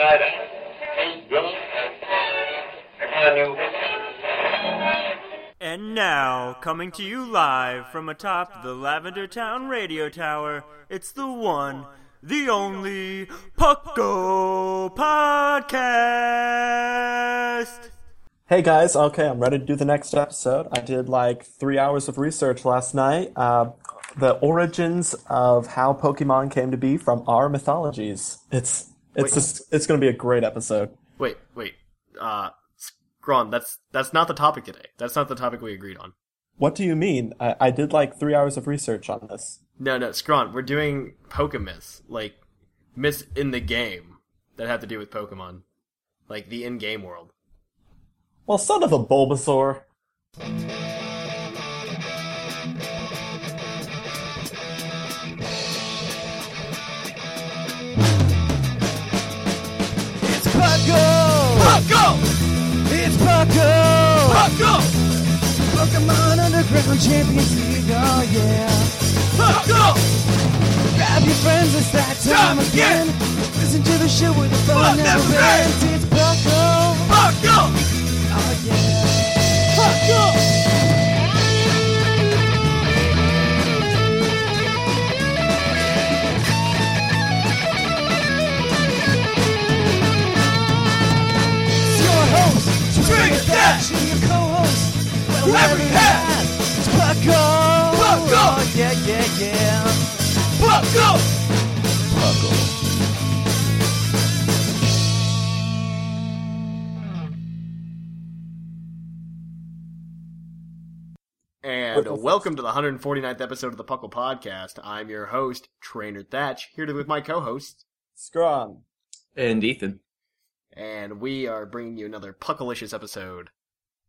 Tonight, Hey, Billy. I knew. And now, coming to you live from atop the Lavender Town radio tower, it's the one, the only Pucko Podcast! Hey guys, okay, I'm ready to do the next episode. I did like three hours of research last night. Uh, the origins of how Pokemon came to be from our mythologies. It's it's just, it's going to be a great episode. Wait, wait. Uh, Scron, that's that's not the topic today. That's not the topic we agreed on. What do you mean? I, I did like three hours of research on this. No, no, Scron, we're doing Pokemyths, like miss in the game that have to do with Pokemon, like the in-game world. Well, son of a Bulbasaur. It's Pucko! Pucko! Pokemon Underground Champions League, oh yeah. Pucko! Grab your friends, it's that time again. Listen to the show where the fun never ends. It's Pucko! Pucko! Oh yeah. Pucko! Your host, Trigger Thatch, and your co-host, well, Larry Hat. It's Pucko! Pucko! Oh, yeah, yeah, yeah. Pucko! Pucko. And welcome to the 149th episode of the Puckle Podcast. I'm your host, Trainer Thatch, here with my co-host, Scron. And Ethan. And we are bringing you another Puckalicious episode.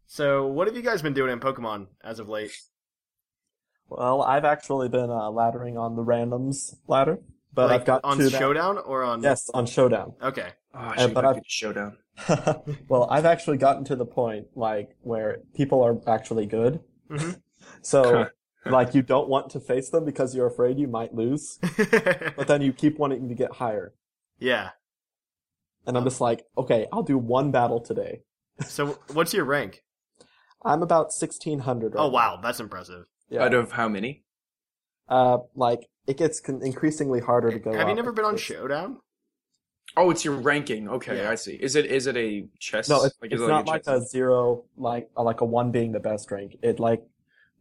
So, what have you guys been doing in Pokemon as of late? Well, I've actually been uh, laddering on the randoms ladder, but like I've got on to that- Showdown or on? Yes, on Showdown. Okay. Oh, I Uh, should but but I've- showdown. well, I've actually gotten to the point like where people are actually good. Mhm. So, like, you don't want to face them because you're afraid you might lose, but then you keep wanting to get higher. yeah. And I'm just like, okay, I'll do one battle today. So, what's your rank? I'm about 1600. Right Oh wow, that's impressive. Yeah. Out of how many? Uh, like, it gets con- increasingly harder to go Have you never been on It's- Showdown? Oh, it's your ranking. Okay, Yeah. I see. Is it is it a chess? No, it's, like, it's is it not like chess- a zero, like uh, like a one being the best rank. It like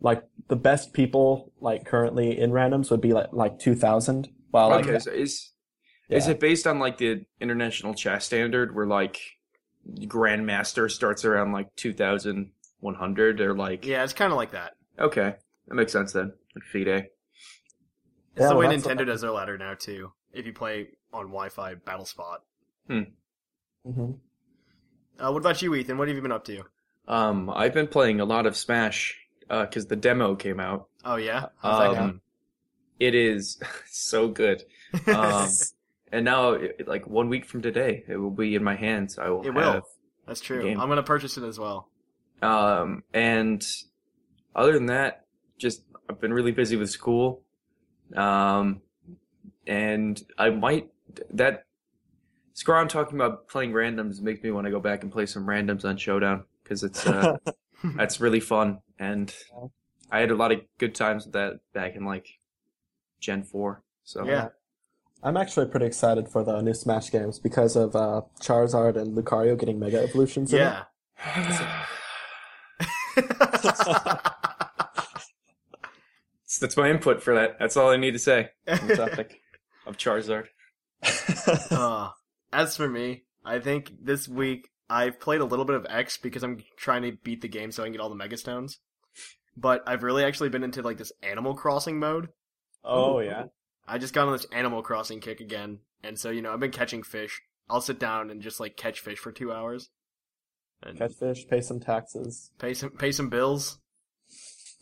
like the best people like currently in randoms would be like like two thousand. While like Okay, so is is it based on like the international chess standard where like grandmaster starts around like two thousand one hundred or like Yeah, it's kind of like that. okay that makes sense then like FIDE. It's Yeah, the way well, that's Nintendo does their ladder now too. If you play on Wi-Fi Battle Spot. Mhm. Uh, what about you, Ethan? What have you been up to? Um, I've been playing a lot of Smash because the demo came out. Oh yeah, How's that? Um, it is so good. Um, and now, like one week from today, it will be in my hands. I will It will. have. That's true. game. I'm gonna purchase it as well. Um, and other than that, just I've been really busy with school. Um, and I might that Scron talking about playing randoms makes me want to go back and play some randoms on Showdown because it's uh, that's really fun and I had a lot of good times with that back in like Gen four. So Yeah. I'm actually pretty excited for the new Smash games because of uh, Charizard and Lucario getting Mega Evolutions. in it. Yeah. that's my input for that. That's all I need to say on the topic of Charizard. uh, as for me, I think this week I've played a little bit of X because I'm trying to beat the game so I can get all the Mega Stones. But I've really actually been into like this Animal Crossing mode. oh yeah. I just got on this Animal Crossing kick again, and so you know I've been catching fish. I'll sit down and just like catch fish for two hours, and Catch fish, pay some taxes. pay some pay some bills.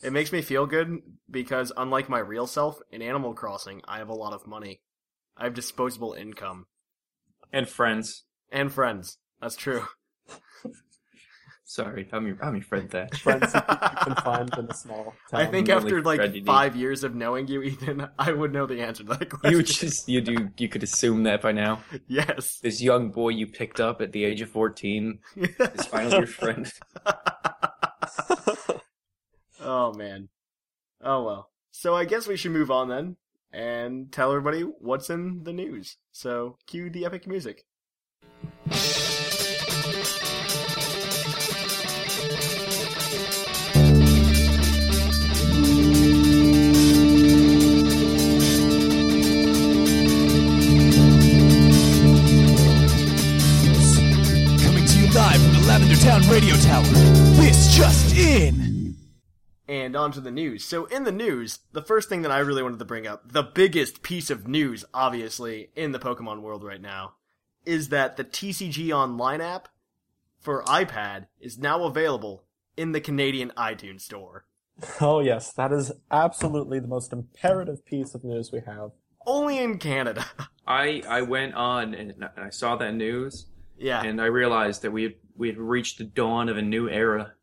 It makes me feel good because unlike my real self in Animal Crossing, I have a lot of money. I have disposable income And friends. and friends. That's true. Sorry, I'm your I'm your friend Thatch. Friends you keep you confined in a small town. I think after really like ready five years of knowing you, Ethan, I would know the answer to that question. You just you do you could assume that by now. yes. This young boy you picked up at the age of fourteen is finally your friend. oh man. Oh well. So I guess we should move on then and tell everybody what's in the news. So cue the epic music. Lavender Town Radio Tower. This just in. And on to the news. So in the news, the first thing that I really wanted to bring up, the biggest piece of news, obviously, in the Pokemon world right now, is that the TCG Online app for iPad is now available in the Canadian iTunes store. Oh yes, that is absolutely the most imperative piece of news we have. Only in Canada. I I went on and I saw that news yeah. and I realized that we had we had reached the dawn of a new era,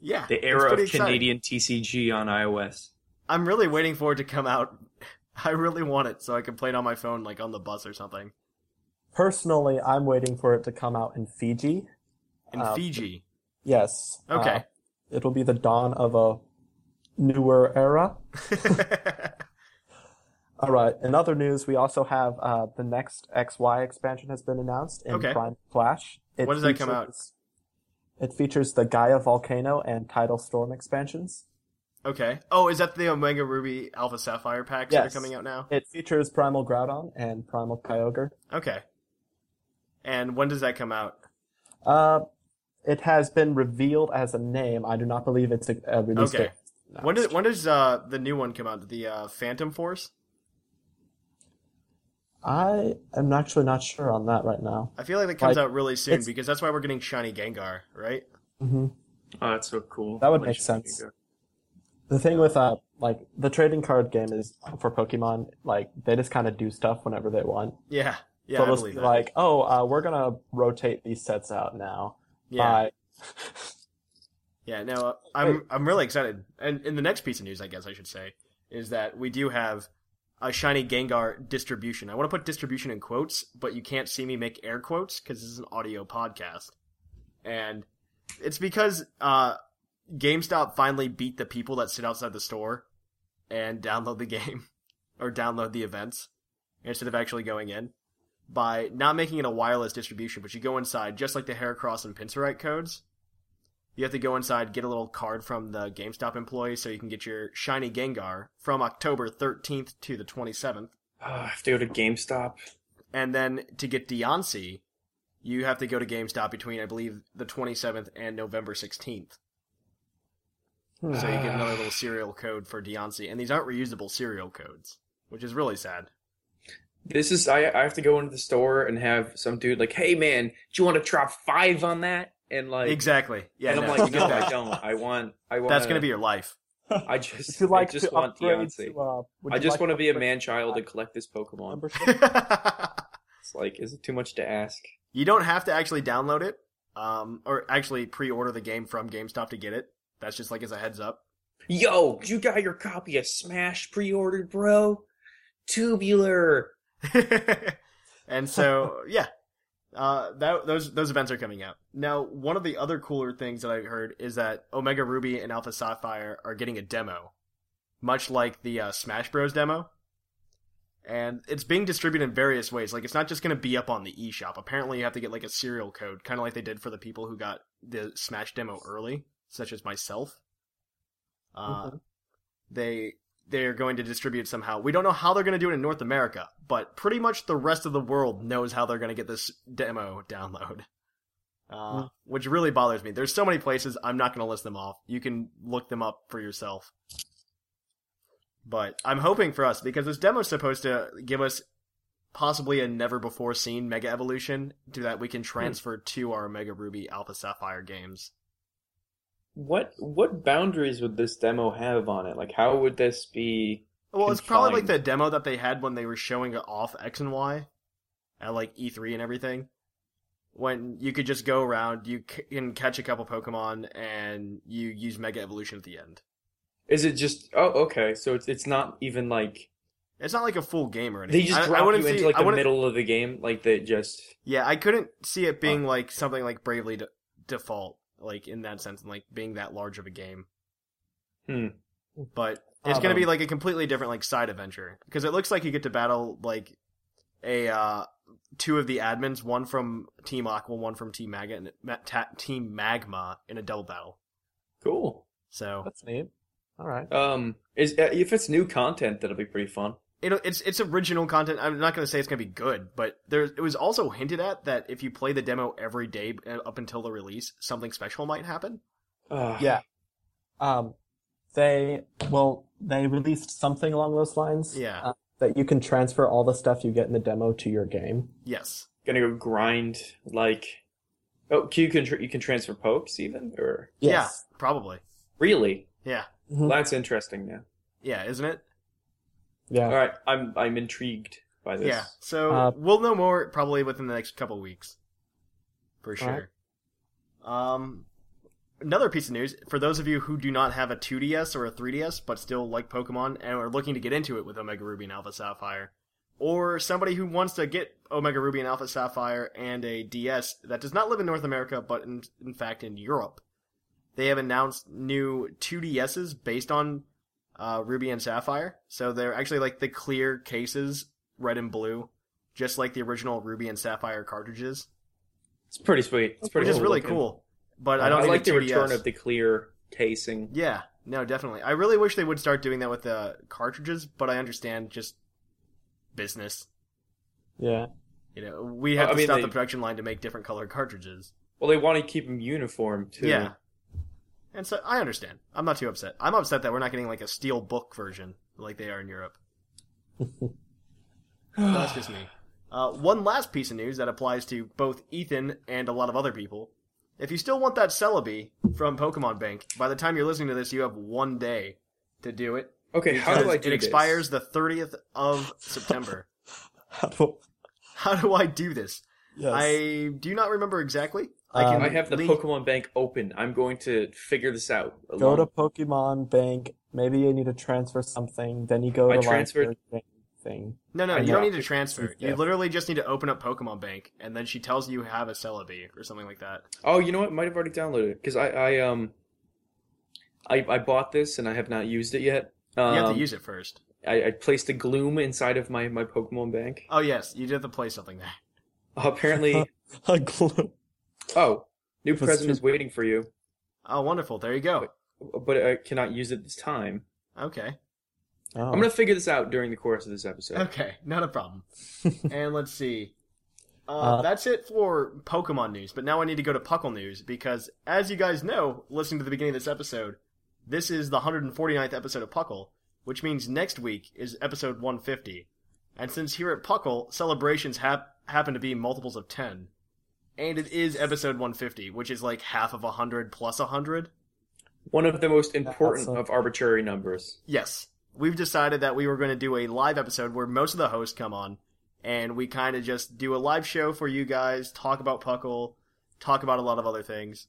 yeah. the era of exciting. Canadian TCG on iOS. I'm really waiting for it to come out. I really want it so I can play it on my phone, like on the bus or something. Personally, I'm waiting for it to come out in Fiji. In Uh, Fiji. Yes. Okay. uh, it'll be the dawn of a newer era. All right. In other news, we also have uh, the next XY expansion has been announced in Okay. Primal Clash. It When does that come out? features- It features the Gaia Volcano and Tidal Storm expansions. okay. Oh, is that the Omega Ruby Alpha Sapphire packs that are coming out now? It features Primal Groudon and Primal Kyogre. Okay. And when does that come out? Uh, it has been revealed as a name. I do not believe it's a, a release Okay. date. When does when does uh, the new one come out? The uh, Phantom Force? I am actually not sure on that right now. I feel like it comes Like, out really soon it's- because that's why we're getting Shiny Gengar, right? hmm Oh, that's so cool. That would Like, make sense. The thing with uh, like the trading card game is for Pokemon, like they just kind of do stuff whenever they want. Yeah. Yeah, so I it'll believe be that. like, oh, uh, we're gonna rotate these sets out now. yeah. Bye. Yeah, no, uh, I'm I'm really excited. And in the next piece of news, I guess I should say, is that we do have a shiny Gengar distribution. I want to put distribution in quotes, but you can't see me make air quotes because this is an audio podcast. And it's because uh, GameStop finally beat the people that sit outside the store and download the game or download the events instead of actually going in by not making it a wireless distribution, but you go inside just like the Heracross and Pinsirite codes. You have to go inside, get a little card from the GameStop employee so you can get your shiny Gengar from October 13th to the 27th. Oh, I have to go to GameStop. And then to get Diancie, you have to go to GameStop between, I believe, the 27th and November 16th. Hmm. So you get another little serial code for Diancie. And these aren't reusable serial codes, which is really sad. This is I I have to go into the store and have some dude like, hey man, do you want to drop five on that? And like Exactly. Yeah, and I'm like, no, get I don't. I want I want That's going to be your life. I just If you like I just to want upgrade Diancie. to, uh, I just like want to be a upgrade man child and collect this Pokemon. It's like, is it too much to ask? You don't have to actually download it, um, or actually pre-order the game from GameStop to get it. That's just like as a heads up. Yo, you got your copy of Smash pre-ordered, bro? Tubular. and so, yeah, uh, that those those events are coming out now. One of the other cooler things that I heard is that Omega Ruby and Alpha Sapphire are getting a demo, much like the uh, Smash Bros. demo. And it's being distributed in various ways. Like it's not just going to be up on the eShop. Apparently, you have to get like a serial code, kind of like they did for the people who got the Smash demo early, such as myself. Uh, Mhm. They they're going to distribute somehow. We don't know how they're going to do it in North America, but pretty much the rest of the world knows how they're going to get this demo download. Uh, Which really bothers me. There's so many places. I'm not going to list them off. You can look them up for yourself. But I'm hoping for us because this demo's supposed to give us possibly a never before seen Mega Evolution to that we can transfer to our Mega Ruby Alpha Sapphire games. What what boundaries would this demo have on it? Like, how would this be? Well, it's probably like the demo that they had when they were showing off X and Y at like E3 and everything. When you could just go around, you can catch a couple Pokemon, and you use Mega Evolution at the end. Is it just? Oh, okay. So it's it's not even like It's not like a full game or anything. they just I, drop I you wouldn't into see, like I the middle of the game. Like they just. Yeah, I couldn't see it being oh. like something like Bravely de- Default, like in that sense, and like being that large of a game. Hmm. But it's gonna Um, be like a completely different like side adventure because it looks like you get to battle like a uh two of the admins, one from Team Aqua, one from Team Magma, and Ma- ta- Team Magma in a double battle. Cool. So That's neat. All right. Um, is uh, if it's new content, that'll be pretty fun. It, it's it's original content. I'm not gonna say it's gonna be good, but there it was also hinted at that if you play the demo every day uh, up until the release, something special might happen. Uh, Yeah. Um, they well, they released something along those lines. Yeah. uh, that you can transfer all the stuff you get in the demo to your game. Yes. Gonna go grind like. Oh, you can tr- you can transfer pokes even or Yes. Yeah, probably. really? Yeah. Mhm. That's interesting now. Yeah, isn't it? Yeah. All right, I'm I'm intrigued by this. Yeah. So Uh, we'll know more probably within the next couple weeks. For All sure. Um another piece of news for those of you who do not have a 2DS or a 3DS but still like Pokemon and are looking to get into it with Omega Ruby and Alpha Sapphire or somebody who wants to get Omega Ruby and Alpha Sapphire and a DS that does not live in North America but in, in fact in Europe. They have announced new 2DSs based on uh, Ruby and Sapphire. So they're actually like the clear cases, red and blue, just like the original Ruby and Sapphire cartridges, It's pretty sweet. It's pretty which is really looking. cool. But I don't I like a the 2DS. return of the clear casing. Yeah, no, definitely. I really wish they would start doing that with the cartridges, but I understand just business. Yeah. You know, we have I to mean, stop they- the production line to make different colored cartridges. Well, they want to keep them uniform too. Yeah. And so I understand. I'm not too upset. I'm upset that we're not getting like a steel book version like they are in Europe. That's just me. Uh, one last piece of news that applies to both Ethan and a lot of other people. If you still want that Celebi from Pokemon Bank, by the time you're listening to this, you have one day to do it. Okay, how do I do this? it this? expires the 30th of September. How do- How do I do this? yes. I do not remember exactly. I Um, I have the leave- Pokemon Bank open. I'm going to figure this out. go along- to Pokemon Bank. Maybe you need to transfer something. Then you go I to transferred- like thing. No, no, I you know. don't need to transfer. You literally just need to open up Pokemon Bank, and then she tells you you have a Celebi or something like that. Oh, you know what? Might have already downloaded it because I, I um, I I bought this and I have not used it yet. Um, You have to use it first. I, I placed a Gloom inside of my my Pokemon Bank. Oh yes, you do have to play something there. apparently, A glue. Oh, new That's present true. is waiting for you, Oh, wonderful. There you go. but I cannot use it this time. Okay. Oh. I'm gonna figure this out during the course of this episode. Okay, not a problem. and let's see. Uh, Uh, that's it for Pokemon news, but now I need to go to Puckle news because, as you guys know, listening to the beginning of this episode, this is the 149th episode of Puckle, which means next week is episode 150. And since here at Puckle, celebrations hap- happen to be multiples of 10, and it is episode 150, which is like half of 100 plus 100. One of the most important Awesome. of arbitrary numbers. Yes. We've decided that we were going to do a live episode where most of the hosts come on and we kind of just do a live show for you guys, talk about Puckle, talk about a lot of other things.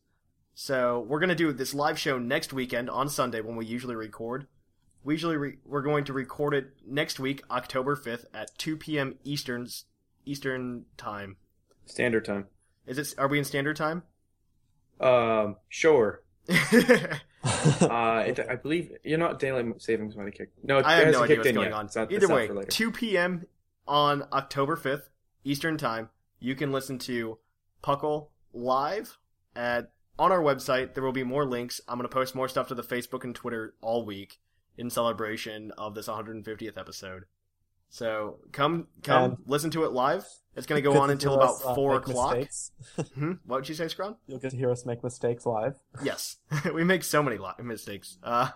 So we're going to do this live show next weekend on Sunday when we usually record. We usually re- we're going to record it next week, October 5th at 2 p.m. Eastern Eastern time. Standard time. Is it are we in standard time? Um, sure. I Uh, it, I believe you're not daylight savings might have kicked. No, it have no idea what's going yet. on. Not, Either way, 2 p.m. on October 5th, Eastern Time, you can listen to Puckle live at on our website. There will be more links. I'm going to post more stuff to the Facebook and Twitter all week in celebration of this 150th episode. So come, come, And- listen to it live. It's going to go on until about us, uh, four o'clock. Hmm? What would you say, Scron? You'll get to hear us make mistakes live. Yes, we make so many li- mistakes. Uh,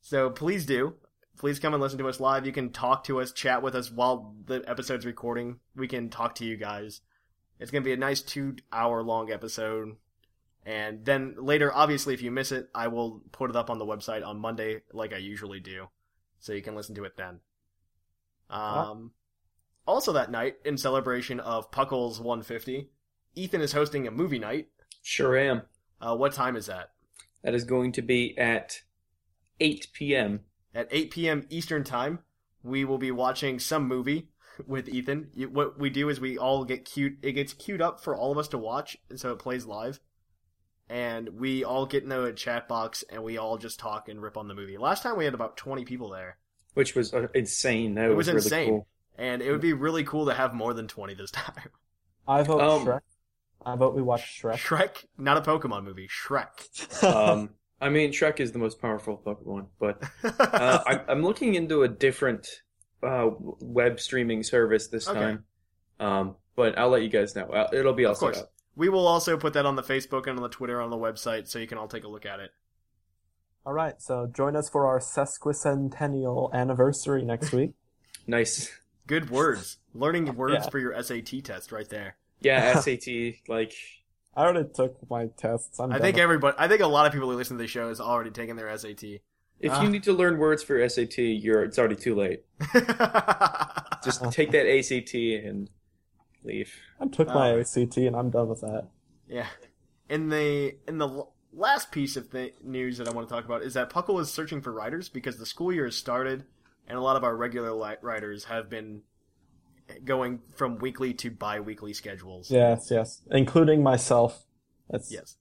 so please do please come and listen to us live. You can talk to us, chat with us while the episode's recording. We can talk to you guys. It's gonna be a nice two hour long episode. And then later, obviously, if you miss it, I will put it up on the website on Monday, like I usually do, so you can listen to it then. Um, also that night, in celebration of Puckle's 150, Ethan is hosting a movie night. Sure am. Uh, what time is that? That is going to be at 8 p.m. At 8 p.m. Eastern Time, we will be watching some movie with Ethan. What we do is we all get queued. It gets queued up for all of us to watch, and so it plays live. And we all get into a chat box, and we all just talk and rip on the movie. Last time we had about 20 people there, which was uh, insane. That It was really insane. cool. and it would be really cool to have more than 20 this time. I vote Um, Shrek. I vote we watch Shrek. Shrek, not a Pokemon movie. Shrek. Um, I mean, Shrek is the most powerful Pokemon, but uh, I, I'm looking into a different uh, web streaming service this Okay. time. Um, but I'll let you guys know. Uh, It'll be all Of set course. up. we will also put that on the Facebook and on the Twitter and on the website, so you can all take a look at it. All right, so join us for our sesquicentennial anniversary next week. Nice. Good words. Learning words Yeah. for your SAT test right there. Yeah, SAT. like, I already took my tests. I'm I think everybody, I think a lot of people who listen to the show has already taken their SAT. if Ah. you need to learn words for SAT, you're it's already too late. Just take that ACT and leave. I took my Uh, ACT and I'm done with that. yeah. In the in the l- last piece of the news that I want to talk about is that Puckle is searching for writers because the school year has started, and a lot of our regular li- writers have been going from weekly to bi-weekly schedules. Yes, yes, including myself. That's, Yes.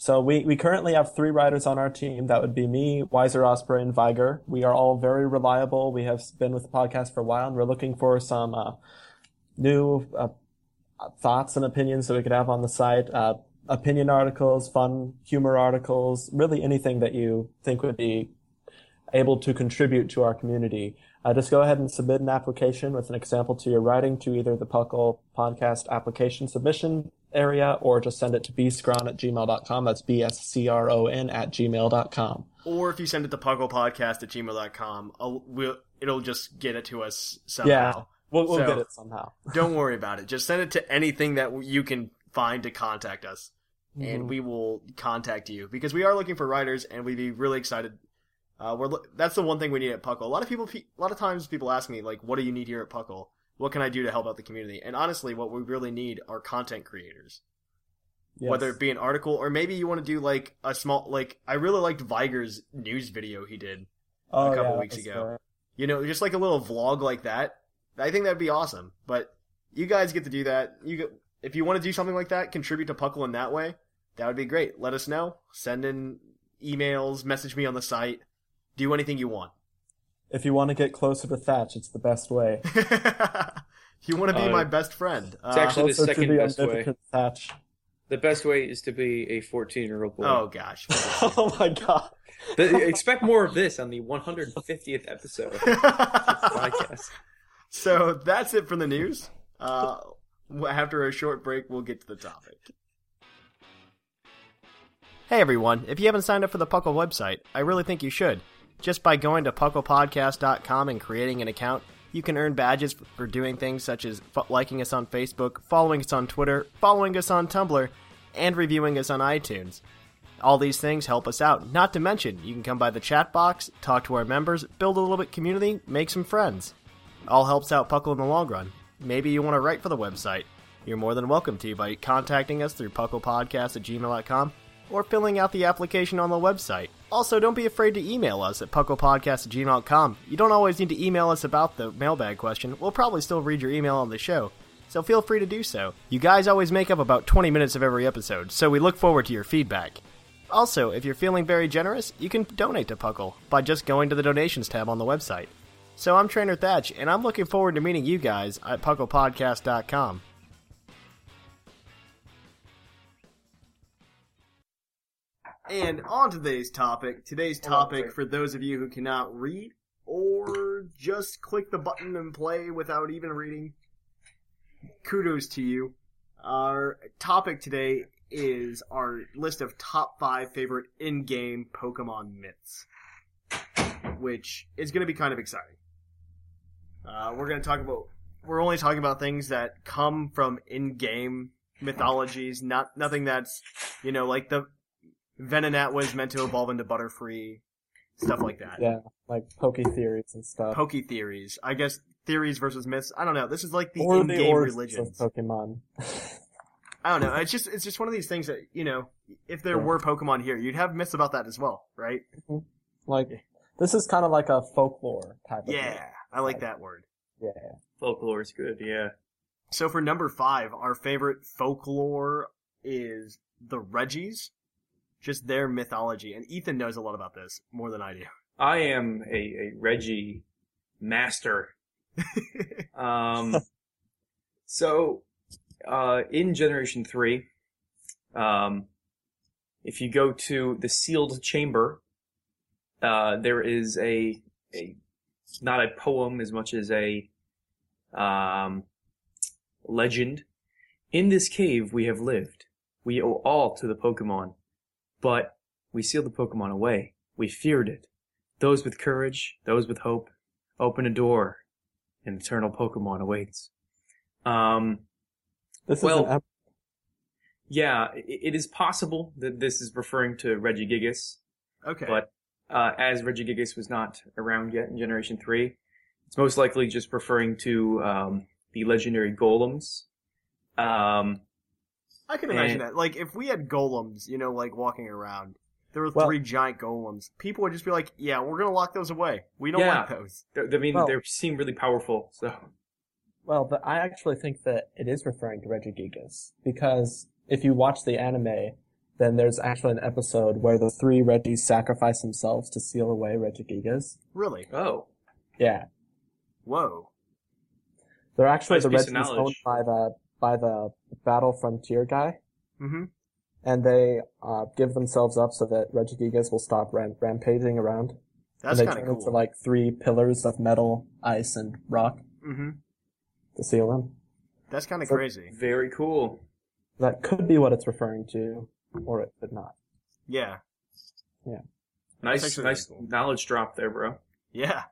So we, we currently have three riders on our team. That would be me, Weiser Osprey, and Viger. We are all very reliable. We have been with the podcast for a while, and we're looking for some uh, new uh, thoughts and opinions that we could have on the site. Uh, opinion articles, fun humor articles, really anything that you think would be able to contribute to our community. Uh, just go ahead and submit an application with an example to your writing to either the Puckle podcast application submission area or just send it to bscron at gmail.com. That's B-S-C-R-O-N at gmail.com. Or if you send it to pucklepodcast at gmail.com, I'll, we'll, it'll just get it to us somehow. Yeah, we'll, we'll So- get it somehow. Don't worry about it. Just send it to anything that you can find to contact us, Mhm. and we will contact you because we are looking for writers, and we'd be really excited. Uh, we're lo- that's the one thing we need at Puckle. A lot of people, a lot of times, people ask me like, "What do you need here at Puckle? What can I do to help out the community?" And honestly, what we really need are content creators. Yes. Whether it be an article or maybe you want to do like a small, like I really liked Viger's news video he did oh, a couple yeah, weeks ago. great. you know, just like a little vlog like that. I think that'd be awesome. But you guys get to do that. You get, if you want to do something like that, contribute to Puckle in that way. That would be great. Let us know. Send in emails, message me on the site. Do anything you want. If you want to get closer to Thatch, it's the best way. you want to be Uh, my best friend. it's Uh, actually- the second the best way. Thatch. The best way is to be a 14 year old boy. oh gosh. oh my god. The- expect more of this on the 150th episode of the podcast. so that's it for the news. Uh, after a short break, we'll get to the topic. Hey everyone, if you haven't signed up for the Puckle website, I really think you should. Just by going to pucklepodcast.com and creating an account, you can earn badges for doing things such as liking us on Facebook, following us on Twitter, following us on Tumblr, and reviewing us on iTunes. All these things help us out. Not to mention, you can come by the chat box, talk to our members, build a little bit community, make some friends. All helps out Puckle in the long run. Maybe you want to write for the website. You're more than welcome to by contacting us through pucklepodcast at gmail.com or filling out the application on the website. Also, don't be afraid to email us at pucklepodcast at gmail.com. You don't always need to email us about the mailbag question. We'll probably still read your email on the show, so feel free to do so. You guys always make up about 20 minutes of every episode, so we look forward to your feedback. Also, if you're feeling very generous, you can donate to Puckle by just going to the donations tab on the website. So I'm Trainer Thatch, and I'm looking forward to meeting you guys at pucklepodcast.com. And on today's topic. Today's topic, for those of you who cannot read or just click the button and play without even reading, kudos to you. Our topic today is our list of top five favorite in-game Pokemon myths. which is going to be kind of exciting. Uh, we're going to talk about. We're only talking about things that come from in-game mythologies, not nothing that's you know like the Venonat was meant to evolve into Butterfree, stuff like that. Yeah, like pokey theories and stuff. Pokey theories, I guess theories versus myths. I don't know. This is like the or in-game religions. of Pokemon. I don't know. It's just it's just one of these things that you know, if there Yeah. were Pokemon here, you'd have myths about that as well, right? like this is kind of like a folklore type of Yeah, thing. I like that word. Yeah. Folklore is good, yeah. So for number five, our favorite folklore is the Regis, just their mythology, and Ethan knows a lot about this more than I do. I am a, a Regi master. um, so, uh, in Generation 3, um, if you go to the sealed chamber, uh, there is a, a, not a poem as much as a, um, legend. In this cave we have lived. We owe all to the Pokemon. But we sealed the Pokemon away. We feared it. Those with courage, those with hope, open a door. An eternal Pokemon awaits. Um, This Well- is an ep- yeah, i- it is possible that this is referring to Regigigas, Okay, but uh, as Regigigas was not around yet in Generation 3, it's most likely just referring to um, the legendary golems. Um, I can imagine and- that. Like if we had golems, you know, like walking around, there were Well- three giant golems. People would just be like, "Yeah, we're gonna lock those away. We don't Yeah. like those." th- I mean, Well- they seem really powerful, so. well, but I actually think that it is referring to Regigigas because if you watch the anime, then there's actually an episode where the three Regis sacrifice themselves to seal away Regigigas. Really? Oh. Yeah, Whoa. they're actually Nice the piece Regis owned by the by the Battle Frontier guy. Mm-hmm. and they uh, give themselves up so that Regigigas will stop ram- rampaging around. That's and they kind of turn cool. into like three pillars of metal, ice, and rock mm-hmm. to seal them. That's kind of So- crazy. Very cool. That could be what it's referring to, or it could not. Yeah. Yeah. Nice, actually nice cool. knowledge drop there, bro. Yeah.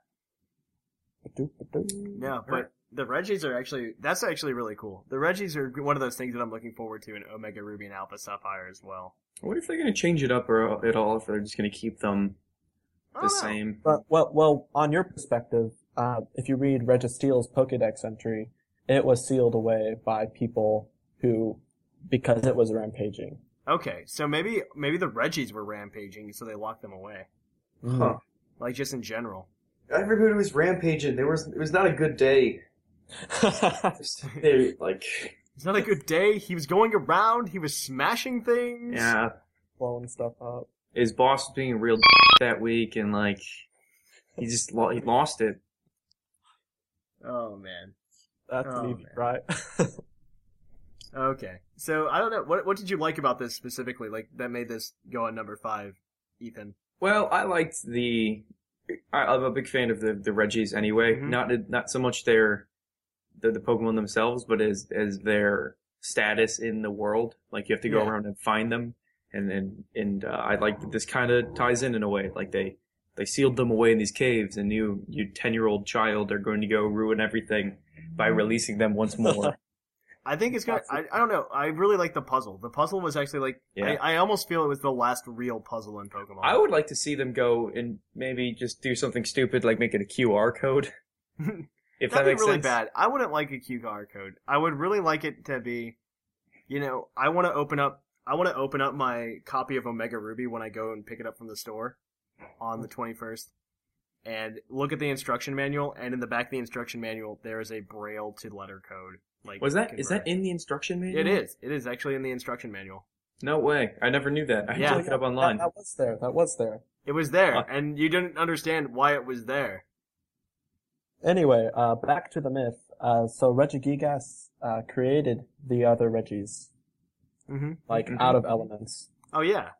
Ba-doo-ba-doo. Yeah, but the Regis are actually that's actually really cool. The Regis are one of those things that I'm looking forward to in Omega Ruby and Alpha Sapphire as well. I wonder if they're going to change it up or, at all, if they're just going to keep them the don't know. same. But well, well, on your perspective, uh, if you read Registeel's Pokedex entry, it was sealed away by people who, because it was rampaging. Okay, so maybe maybe the Regis were rampaging, so they locked them away. Mm-hmm. Huh. Like just in general. Everybody was rampaging. There was it was not a good day. They like It's not a good day. He was going around. He was smashing things. yeah, Blowing stuff up. his boss was being a real that week, and like he just lo- he lost it. Oh man. That's Oh, an man. right? Okay. So I don't know. What what did you like about this specifically? Like that made this go on number five, Ethan. Well, I liked the. I, I'm a big fan of the the Regis anyway. Mhm. Not not so much their the the Pokemon themselves, but as as their status in the world. Like you have to go Yeah. around and find them, and and and uh, I like that this kind of ties in in a way. Like they they sealed them away in these caves, and you you ten year old child are going to go ruin everything by releasing them once more. I think it's gonna. I, I don't know. I really like the puzzle. The puzzle was actually like. Yeah. I, I almost feel it was the last real puzzle in Pokemon. I would like to see them go and maybe just do something stupid like make it a QR code. If that That'd be really sense. bad. I wouldn't like a QR code. I would really like it to be, you know, I want to open up. I want to open up my copy of Omega Ruby when I go and pick it up from the store on the twenty first, and look at the instruction manual. And in the back of the instruction manual, there is a Braille to letter code. Like Was that is that in the instruction manual? It is. It is actually in the instruction manual. No way. I never knew that. I had Yeah. to look it up online. That, that was there. That was there. It was there, Huh. and you didn't understand why it was there. Anyway, uh, back to the myth. Uh, so Regigigas, uh, created the other Regis, Mm-hmm. like Mhm. out of elements. Oh yeah.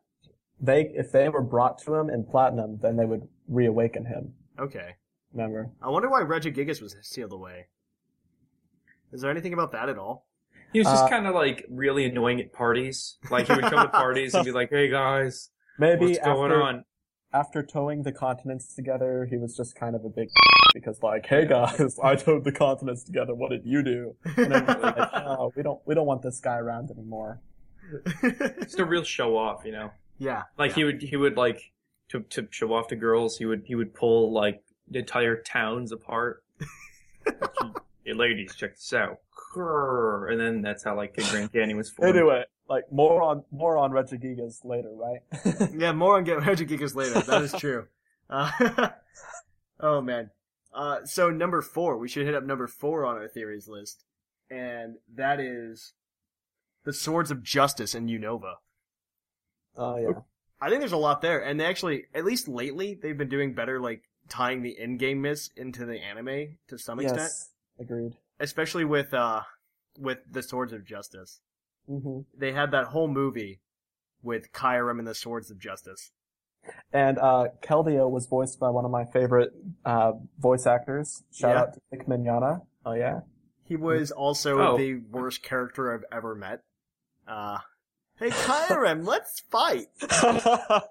They, if they were brought to him in Platinum, then they would reawaken him. Okay. Remember? I wonder why Regigigas was sealed away. Is there anything about that at all? He was just Uh, kind of like really annoying at parties. Like he would come to parties and be like, "Hey guys, Maybe what's going after, on?" after towing the continents together, he was just kind of a big because like, hey guys, I towed the continents together. What did you do? And then like, no, we don't we don't want this guy around anymore. Just a real show off, you know. yeah. Like he would he would like to to show off to girls. He would he would pull like entire towns apart. Like, hey ladies, check this out. Grrr. And then that's how like the Grand Canyon was formed. Anyway, like more on more on Regigigas later, right? Yeah, more on Get Magic Geekers later. That is true. Uh, oh man. Uh, so number four, we should hit up number four on our theories list, and that is the Swords of Justice in Unova. Oh yeah. I think there's a lot there, and they actually, at least lately, they've been doing better, like tying the in-game myths into the anime to some extent, Yes, agreed. especially with uh with the Swords of Justice. hmm They had that whole movie with Kyurem and the Swords of Justice. And uh, Keldeo was voiced by one of my favorite uh, voice actors. Shout Yeah. out to Vic Mignogna. Oh yeah. He was also Oh. the worst character I've ever met. Uh, hey Kyurem, let's fight.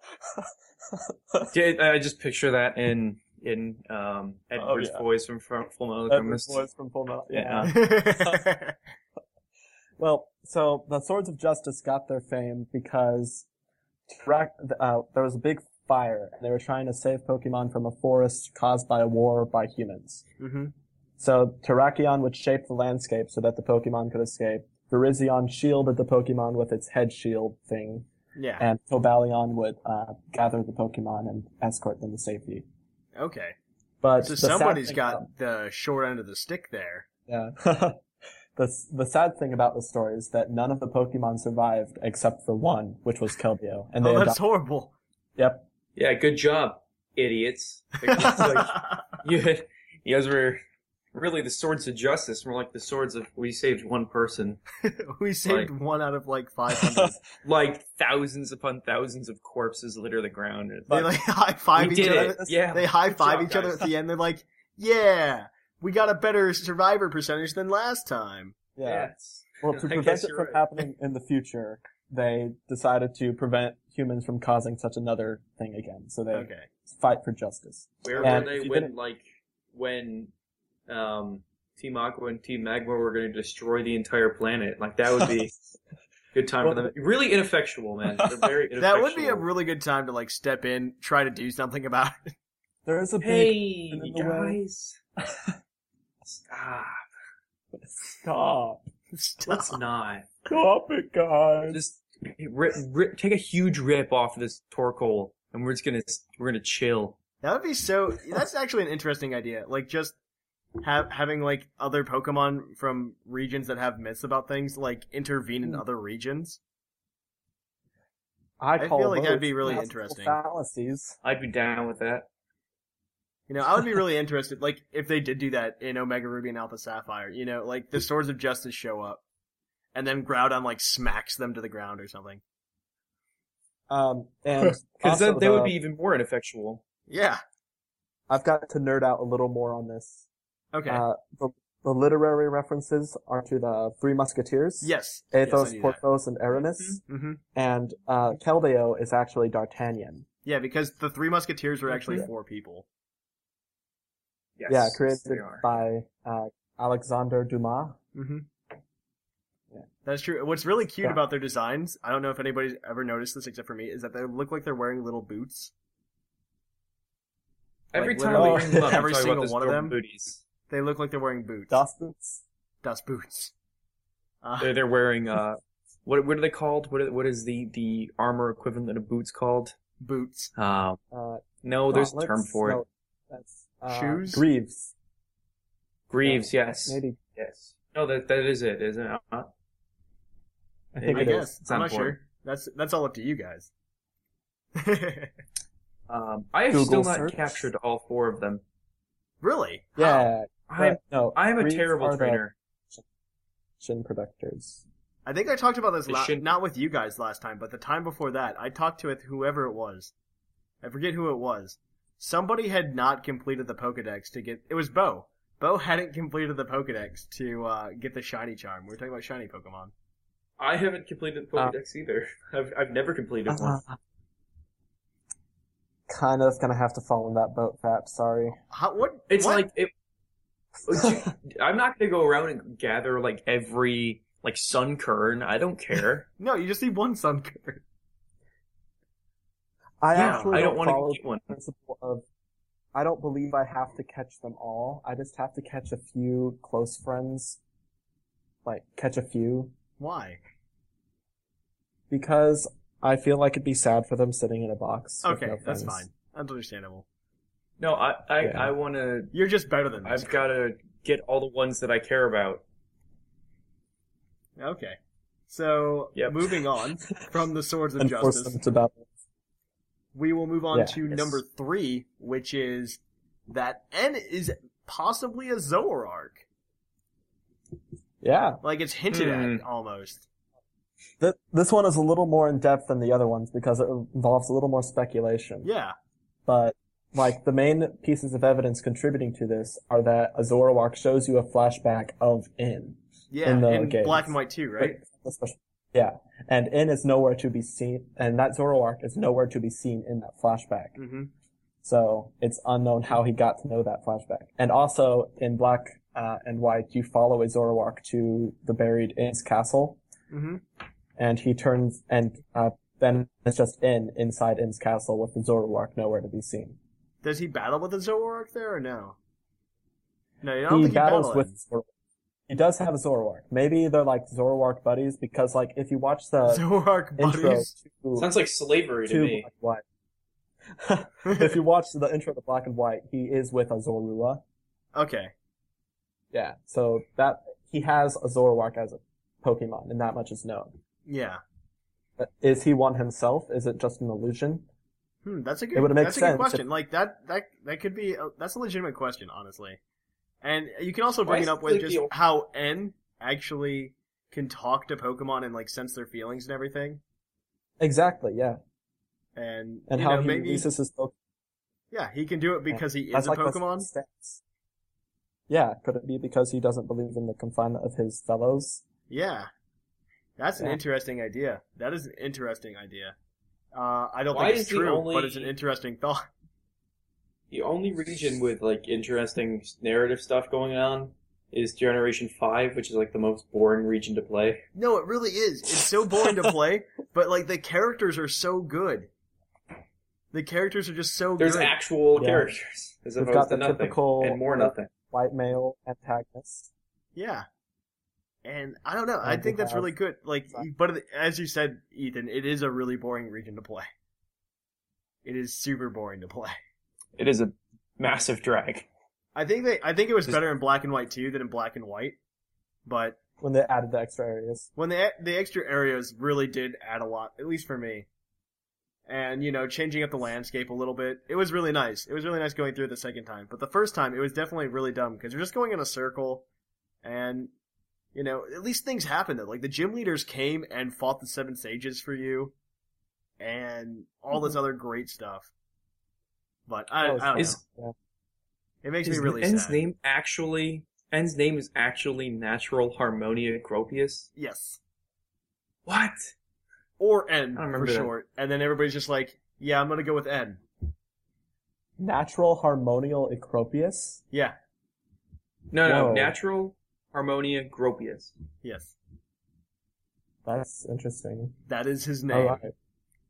Did I just picture that in in um Edward's yeah. voice from Full Metal Alchemist. Edward's voice from Full Metal. Yeah. yeah, Well, so the Swords of Justice got their fame because uh, there was a big fire, and they were trying to save Pokemon from a forest caused by a war by humans. hmm So Terrakion would shape the landscape so that the Pokemon could escape. Virizion shielded the Pokemon with its head shield thing, yeah. and Cobalion would uh, gather the Pokemon and escort them to safety. Okay. But So the sad somebody's thing got about- the short end of the stick there. Yeah. the the sad thing about the story is that none of the Pokemon survived except for one, which was Keldeo, and they oh, that's adopted. horrible. Yep. Yeah, good job, idiots. Like, you, you guys were really the swords of justice. We're like the swords of we saved one person. we saved one out of like 500. Like thousands upon thousands of corpses litter the ground. It's they like, like high five each other. it. Yeah, They high five job, each other at the end. They're like, "Yeah, we got a better survivor percentage than last time." Yeah. Yes. Well, to prevent it from right. happening in the future, they decided to prevent humans from causing such another thing again. So they Okay. fight for justice. Where And were they when like when um Team Aqua and Team Magma were going to destroy the entire planet? Like that would be good time for them. Really ineffectual, man. They're very ineffectual. That would be a really good time to like step in, try to do something about it. There is a big Hey in the way. guys, stop. stop, Stop. Let's not. stop it, guys. Just rip, rip, take a huge rip off this Torkoal, and we're just gonna we're gonna chill. That would be so. That's actually an interesting idea. Like just have having like other Pokemon from regions that have myths about things like intervene in other regions. I, I call feel like that'd be really interesting. Fallacies. I'd be down with that. You know, I would be really interested, like if they did do that in Omega Ruby and Alpha Sapphire. You know, like the Swords of Justice show up, and then Groudon like smacks them to the ground or something. Um, and Because also they would be even more ineffectual. Yeah. I've got to nerd out a little more on this. Okay. Uh, the, the literary references are to the Three Musketeers. yes. Athos, yes, I that. Porthos, and Aramis. hmm And uh, Keldeo is actually D'Artagnan. Yeah, because the Three Musketeers were actually Yeah. four people. Yes, yeah, created by uh, Alexander Dumas. Mm-hmm. Yeah. That's true. What's really cute Yeah. about their designs, I don't know if anybody's ever noticed this except for me, is that they look like they're wearing little boots. Every like, time we literally bring them up, every single one of them. booties. They look like they're wearing boots. Dust boots. Dust boots. Uh, They're, they're wearing uh, what what are they called? What are- what is the the armor equivalent of boots called? boots. Um, Uh, no, there's a term for it. No, that's, uh, Shoes? Greaves. Greaves, yes, Maybe. yes. No, that that is it, isn't it? Uh, I think I it is. guess. It's I'm not not sure. That's that's all up to you guys. Um, I have Google still not search? captured all four of them. really? Yeah. I'm no. I am a terrible trainer. Shin protectors. I think I talked about this The la- shin- not with you guys last time, but the time before that, I talked to it whoever it was. I forget who it was. Somebody had not completed the Pokedex to get. It was Bo. Bo hadn't completed the Pokedex to uh, get the shiny charm. We were talking about shiny Pokemon. I haven't completed the Uh, Pokedex either. I've I've never completed one. Uh, kind of gonna have to fall in that boat, Fap. Sorry. How, what? It's what? like it, I'm not gonna go around and gather like every like Sunkern. I don't care. no, you just need one Sunkern. I Yeah, actually I don't don't wanna follow get one. the principle of. I don't believe I have to catch them all. I just have to catch a few close friends. Like catch a few Why? because I feel like it'd be sad for them sitting in a box. Okay, no that's fine. That's understandable. No, I I, Yeah. I want to. You're just better than. I've got to get all the ones that I care about. Okay. So, Yep. moving on from the Swords of Justice, them to battle. we will move on Yeah, to yes. number three, which is that N is possibly a Zoroark. Yeah, Like it's hinted Hmm. at almost. Th- this one is a little more in depth than the other ones because it involves a little more speculation. Yeah. But like the main pieces of evidence contributing to this are that a Zoroark shows you a flashback of N. Yeah. In In, the games. black and white too, right? Yeah, and N is nowhere to be seen, and that Zoroark is nowhere to be seen in that flashback. Mm-hmm. So it's unknown how he got to know that flashback. And also in Black uh, and White, you follow a Zoroark to the buried N's castle, Mm-hmm. and he turns and uh, then it's just N inside N's castle with the Zoroark nowhere to be seen. Does he battle with a Zoroark there or no? No, I don't he think battles he with battles Zoroark. He does have a Zoroark. Maybe they're like Zoroark buddies because like if you watch the Zoroark intro buddies. to, Sounds like slavery to to me. Black and White. if you watch the intro to Black and White, he is with a Zorua. Okay. Yeah, so that he has a Zoroark as a Pokemon, and that much is known. Yeah. But is he one himself? Is it just an illusion? Hmm, that's a good. It would make that's a good question. if- Like that. That that could be. A, that's a legitimate question, honestly. And you can also bring it up with just the- how N actually can talk to Pokemon and like sense their feelings and everything. Exactly, yeah. And, And you how know, he maybe releases his Pokemon. yeah, he can do it because he is That's a like Pokemon. stance. Yeah, could it be because he doesn't believe in the confinement of his fellows? Yeah, that's an interesting idea. That is an interesting idea. Uh, I don't Why think is it's true, only- but it's an interesting thought. The only region with like interesting narrative stuff going on is Generation Five, which is like the most boring region to play. No, it really is. It's so boring to play, but like the characters are so good. The characters are just so good. There's good. actual Yeah. characters as We've opposed got to the nothing typical- and more nothing. White male antagonist. Yeah. And I don't know. I And think we that's really good. Like, but as you said, Ethan, it is a really boring region to play. It is super boring to play. It is a massive drag. I think they, I think it was Just- better in black and white too than in black and white. But When they added the extra areas. when the the extra areas really did add a lot, at least for me. And you know, changing up the landscape a little bit, it was really nice. It was really nice going through it the second time. But the first time, it was definitely really dumb because you're just going in a circle, and you know, at least things happened. Though. Like the gym leaders came and fought the seven sages for you, and all this mm-hmm. other great stuff. But I, oh, I don't Is- know. It makes Is me really N's sad. name actually N's name is actually Natural Harmonia Gropius? Yes. What? Or N I for that. short. And then everybody's just like, yeah, I'm gonna go with N. Natural harmonial Ecropius? Yeah. No, no, Whoa. Natural Harmonia Gropius. Yes. That's interesting. That is his name. Alright.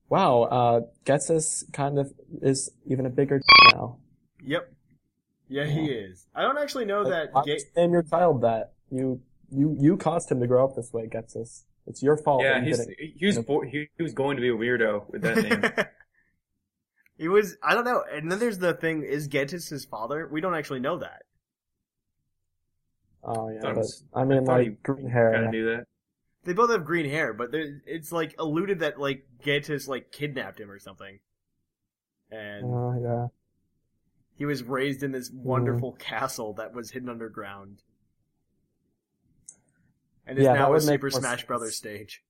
Wow, uh, Ghetsis kind of is even a bigger now. Yep. Yeah, he is. I don't actually know that. Why Ga- name your child that? You, you, you caused him to grow up this way, Ghetsis. It's your fault. yeah, you he's, didn't- he was bo- he, he was going to be a weirdo with that name. he was. I don't know. And then there's the thing: is Ghetsis his father? We don't actually know that. Oh yeah, Thought but was- I mean, thought like he green Kind hair. of knew that. They both have green hair, but it's like alluded that like Ghetsis like kidnapped him or something, and Oh yeah. he was raised in this Mm-hmm. wonderful castle that was hidden underground, and is Yeah, that now a Super Smash sense. Brothers stage.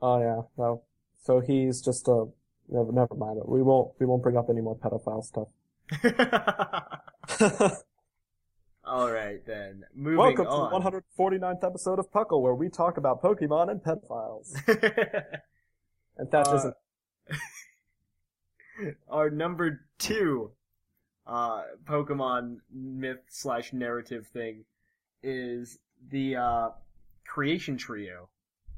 Oh yeah. No. So he's just a. Never, never mind. We won't. We won't bring up any more pedophile stuff. All right then. Moving Welcome on. to the 149th episode of Puckle, where we talk about Pokemon and pedophiles. And that Uh, isn't. our number two uh, Pokemon myth slash narrative thing is the uh, Creation Trio.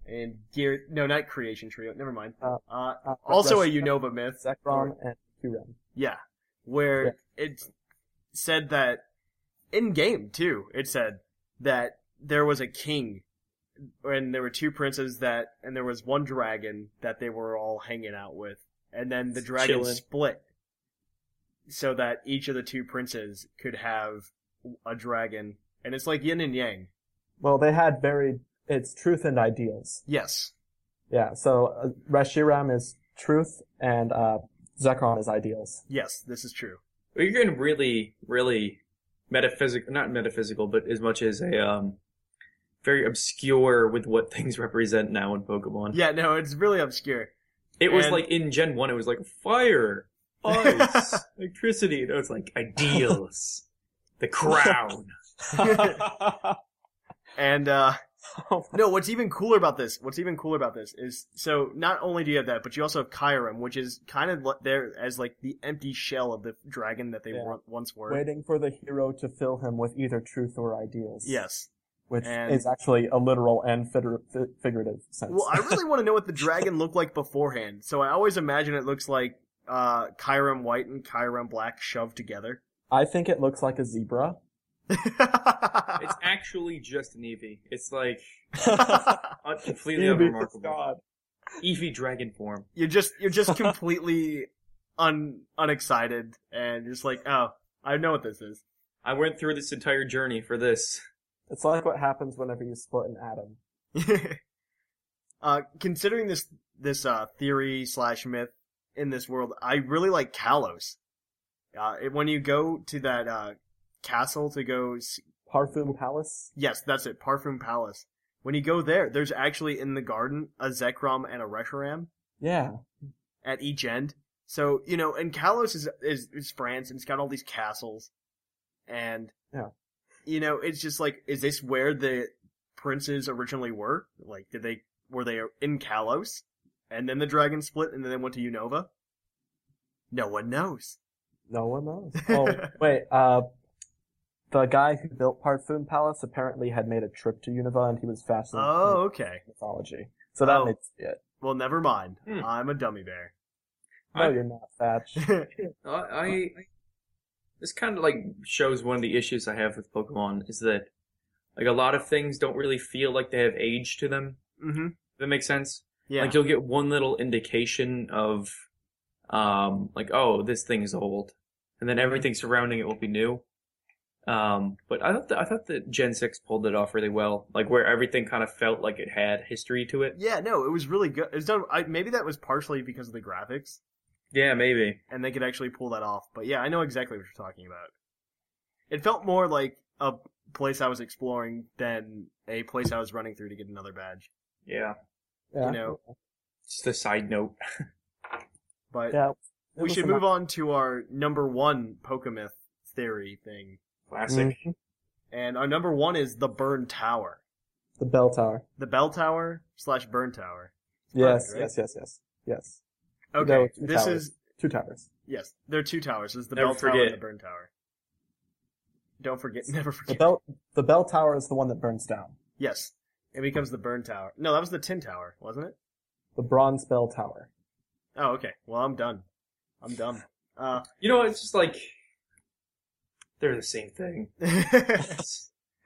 And Gear, no, not Creation Trio. Never mind. Uh, Uh, Uh, also a Unova myth. Zekrom and Kyurem. Yeah, where Yeah. it said that in game too. It said that there was a king, and there were two princes that, and there was one dragon that they were all hanging out with, and then the dragon Chillin'. split, so that each of the two princes could have a dragon, and it's like yin and yang. Well, they had very it's truth and ideals. Yes, Yeah, so uh, Reshiram is truth and uh, Zekrom is ideals. yes, this is true. Well, You're getting really, really metaphysical, not metaphysical, but as much as a, um, very obscure with what things represent now in Pokemon. Yeah, no, it's really obscure. It was like in Gen 1, it was like fire, ice, electricity. And it was like ideals, the crown. And uh Oh no, what's even cooler about this? What's even cooler about this is so not only do you have that, but you also have Kyurem, which is kind of le- there as like the empty shell of the dragon that they Yeah. were- once were. Waiting for the hero to fill him with either truth or ideals. Yes. Which And- is actually a literal and figurative sense. Well, I really want to know what the dragon looked like beforehand. So I always imagine it looks like uh Kyurem white and Kyurem black shoved together. I think it looks like a zebra. It's actually just an Eevee. It's like completely Eevee, unremarkable. God. Eevee dragon form. you're just you're just completely un unexcited and just like, oh, I know what this is. I went through this entire journey for this. It's like what happens whenever you split an atom. uh, considering this this uh, theory slash myth in this world, I really like Kalos. Uh, it- when you go to that uh, castle to go, s- Parfum Palace? yes, that's it, Parfum Palace. When you go there, there's actually in the garden a Zekrom and a Reshiram Yeah. at each end. So you know, and Kalos is is, is France and it's got all these castles, and Yeah. you know, it's just like, is this where the princes originally were? Like, did they were they in Kalos, and then the dragon split, and then they went to Unova? No one knows. No one knows. Oh, wait, uh, the guy who built Parfum Palace apparently had made a trip to Unova and he was fascinated Oh, with okay. mythology. So that Oh. makes it. Well, never mind. Hmm. I'm a dummy bear. No, I- you're not, Thatch. I, I this kind of like shows one of the issues I have with Pokemon is that like a lot of things don't really feel like they have age to them. mm-hmm. If that makes sense. Yeah. Like you'll get one little indication of, um, like oh this thing is old, and then everything surrounding it will be new. Um, but I thought that, I thought that Gen six pulled it off really well, like where everything kind of felt like it had history to it. yeah, no, it was really good. It's done. I, maybe that was partially because of the graphics, Yeah, maybe. and they could actually pull that off. But yeah, I know exactly what you're talking about. It felt more like a place I was exploring than a place I was running through to get another badge. Yeah. Yeah. You know, Just a side note. but Yeah. We should move on to our number one Pokemyth theory thing. Classic. Mhm. And our number one is the Burn Tower. The bell tower. The Bell Tower slash Burn Tower. Yes, right? yes, yes, yes. Yes. Okay, No, this towers. is Two towers. yes, there are two towers. There's the Never Bell Tower forget. and the Burn Tower. Don't forget, never forget. The forget. bell the bell tower is the one that burns down. Yes, it becomes the Burn Tower. No, that was the Tin Tower, wasn't it? The bronze bell tower. Oh, okay. Well, I'm done. I'm done. Uh, You know, it's just like they're the same thing.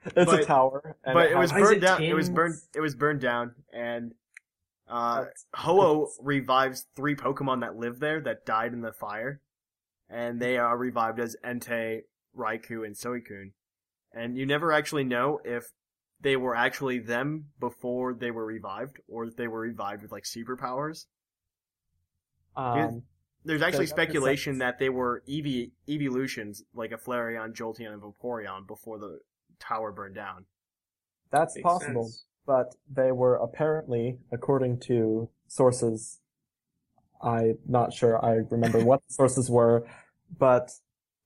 It's But- a tower. And but it was burned it down. It was burned. It was burned down, and uh, Ho-Oh revives three Pokemon that live there that died in the fire, and they are revived as Entei, Raikou, and Suicune. And you never actually know if they were actually them before they were revived, or if they were revived with like superpowers. Um, There's actually that speculation sense. that they were ev- evolutions like a Flareon, Jolteon, and Vaporeon before the tower burned down. that's Makes possible. sense. But they were apparently, according to sources, I'm not sure I remember what the sources were, but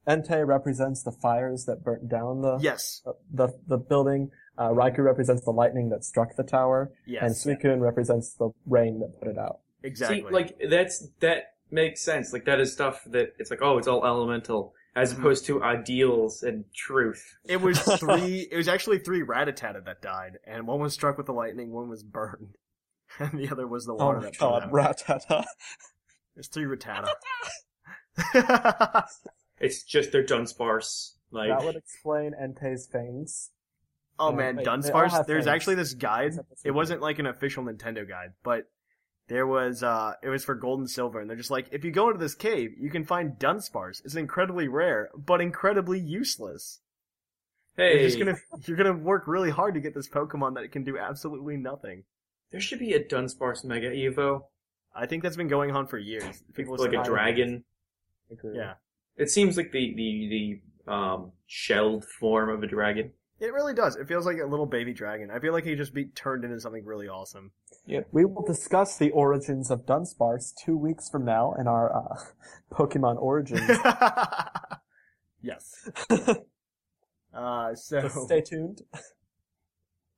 Entei represents the fires that burnt down the Yes. the, the building. Uh, Raikou represents the lightning that struck the tower, Yes. and Suicune represents the rain that put it out. exactly. See, like that's that makes sense. Like that is stuff that it's like, oh, it's all elemental, as Mm-hmm. opposed to ideals and truth. It was three. it was actually three Rattata that died, and one was struck with the lightning, one was burned, and the other was the Oh my that god, burned out. Rattata. There's three Rattata. It's just their Dunsparce. Like That would explain Entei's fangs. oh Yeah, man, wait, they Dunsparce. There's fangs. actually this guide. It wasn't like an official Nintendo guide, but there was. uh It was for Gold and Silver, and they're just like, if you go into this cave, you can find Dunsparce. It's incredibly rare, but incredibly useless. hey, You're just gonna you're gonna work really hard to get this Pokemon that can do absolutely nothing. there should be a Dunsparce Mega Evo, I think that's been going on for years. People like a dragon. Yeah, It seems like the the the um shelled form of a dragon. It really does. It feels like a little baby dragon. I feel like he just be turned into something really awesome. We will discuss the origins of Dunsparce two weeks from now in our uh, Pokemon Origins. yes. Uh, so so stay tuned.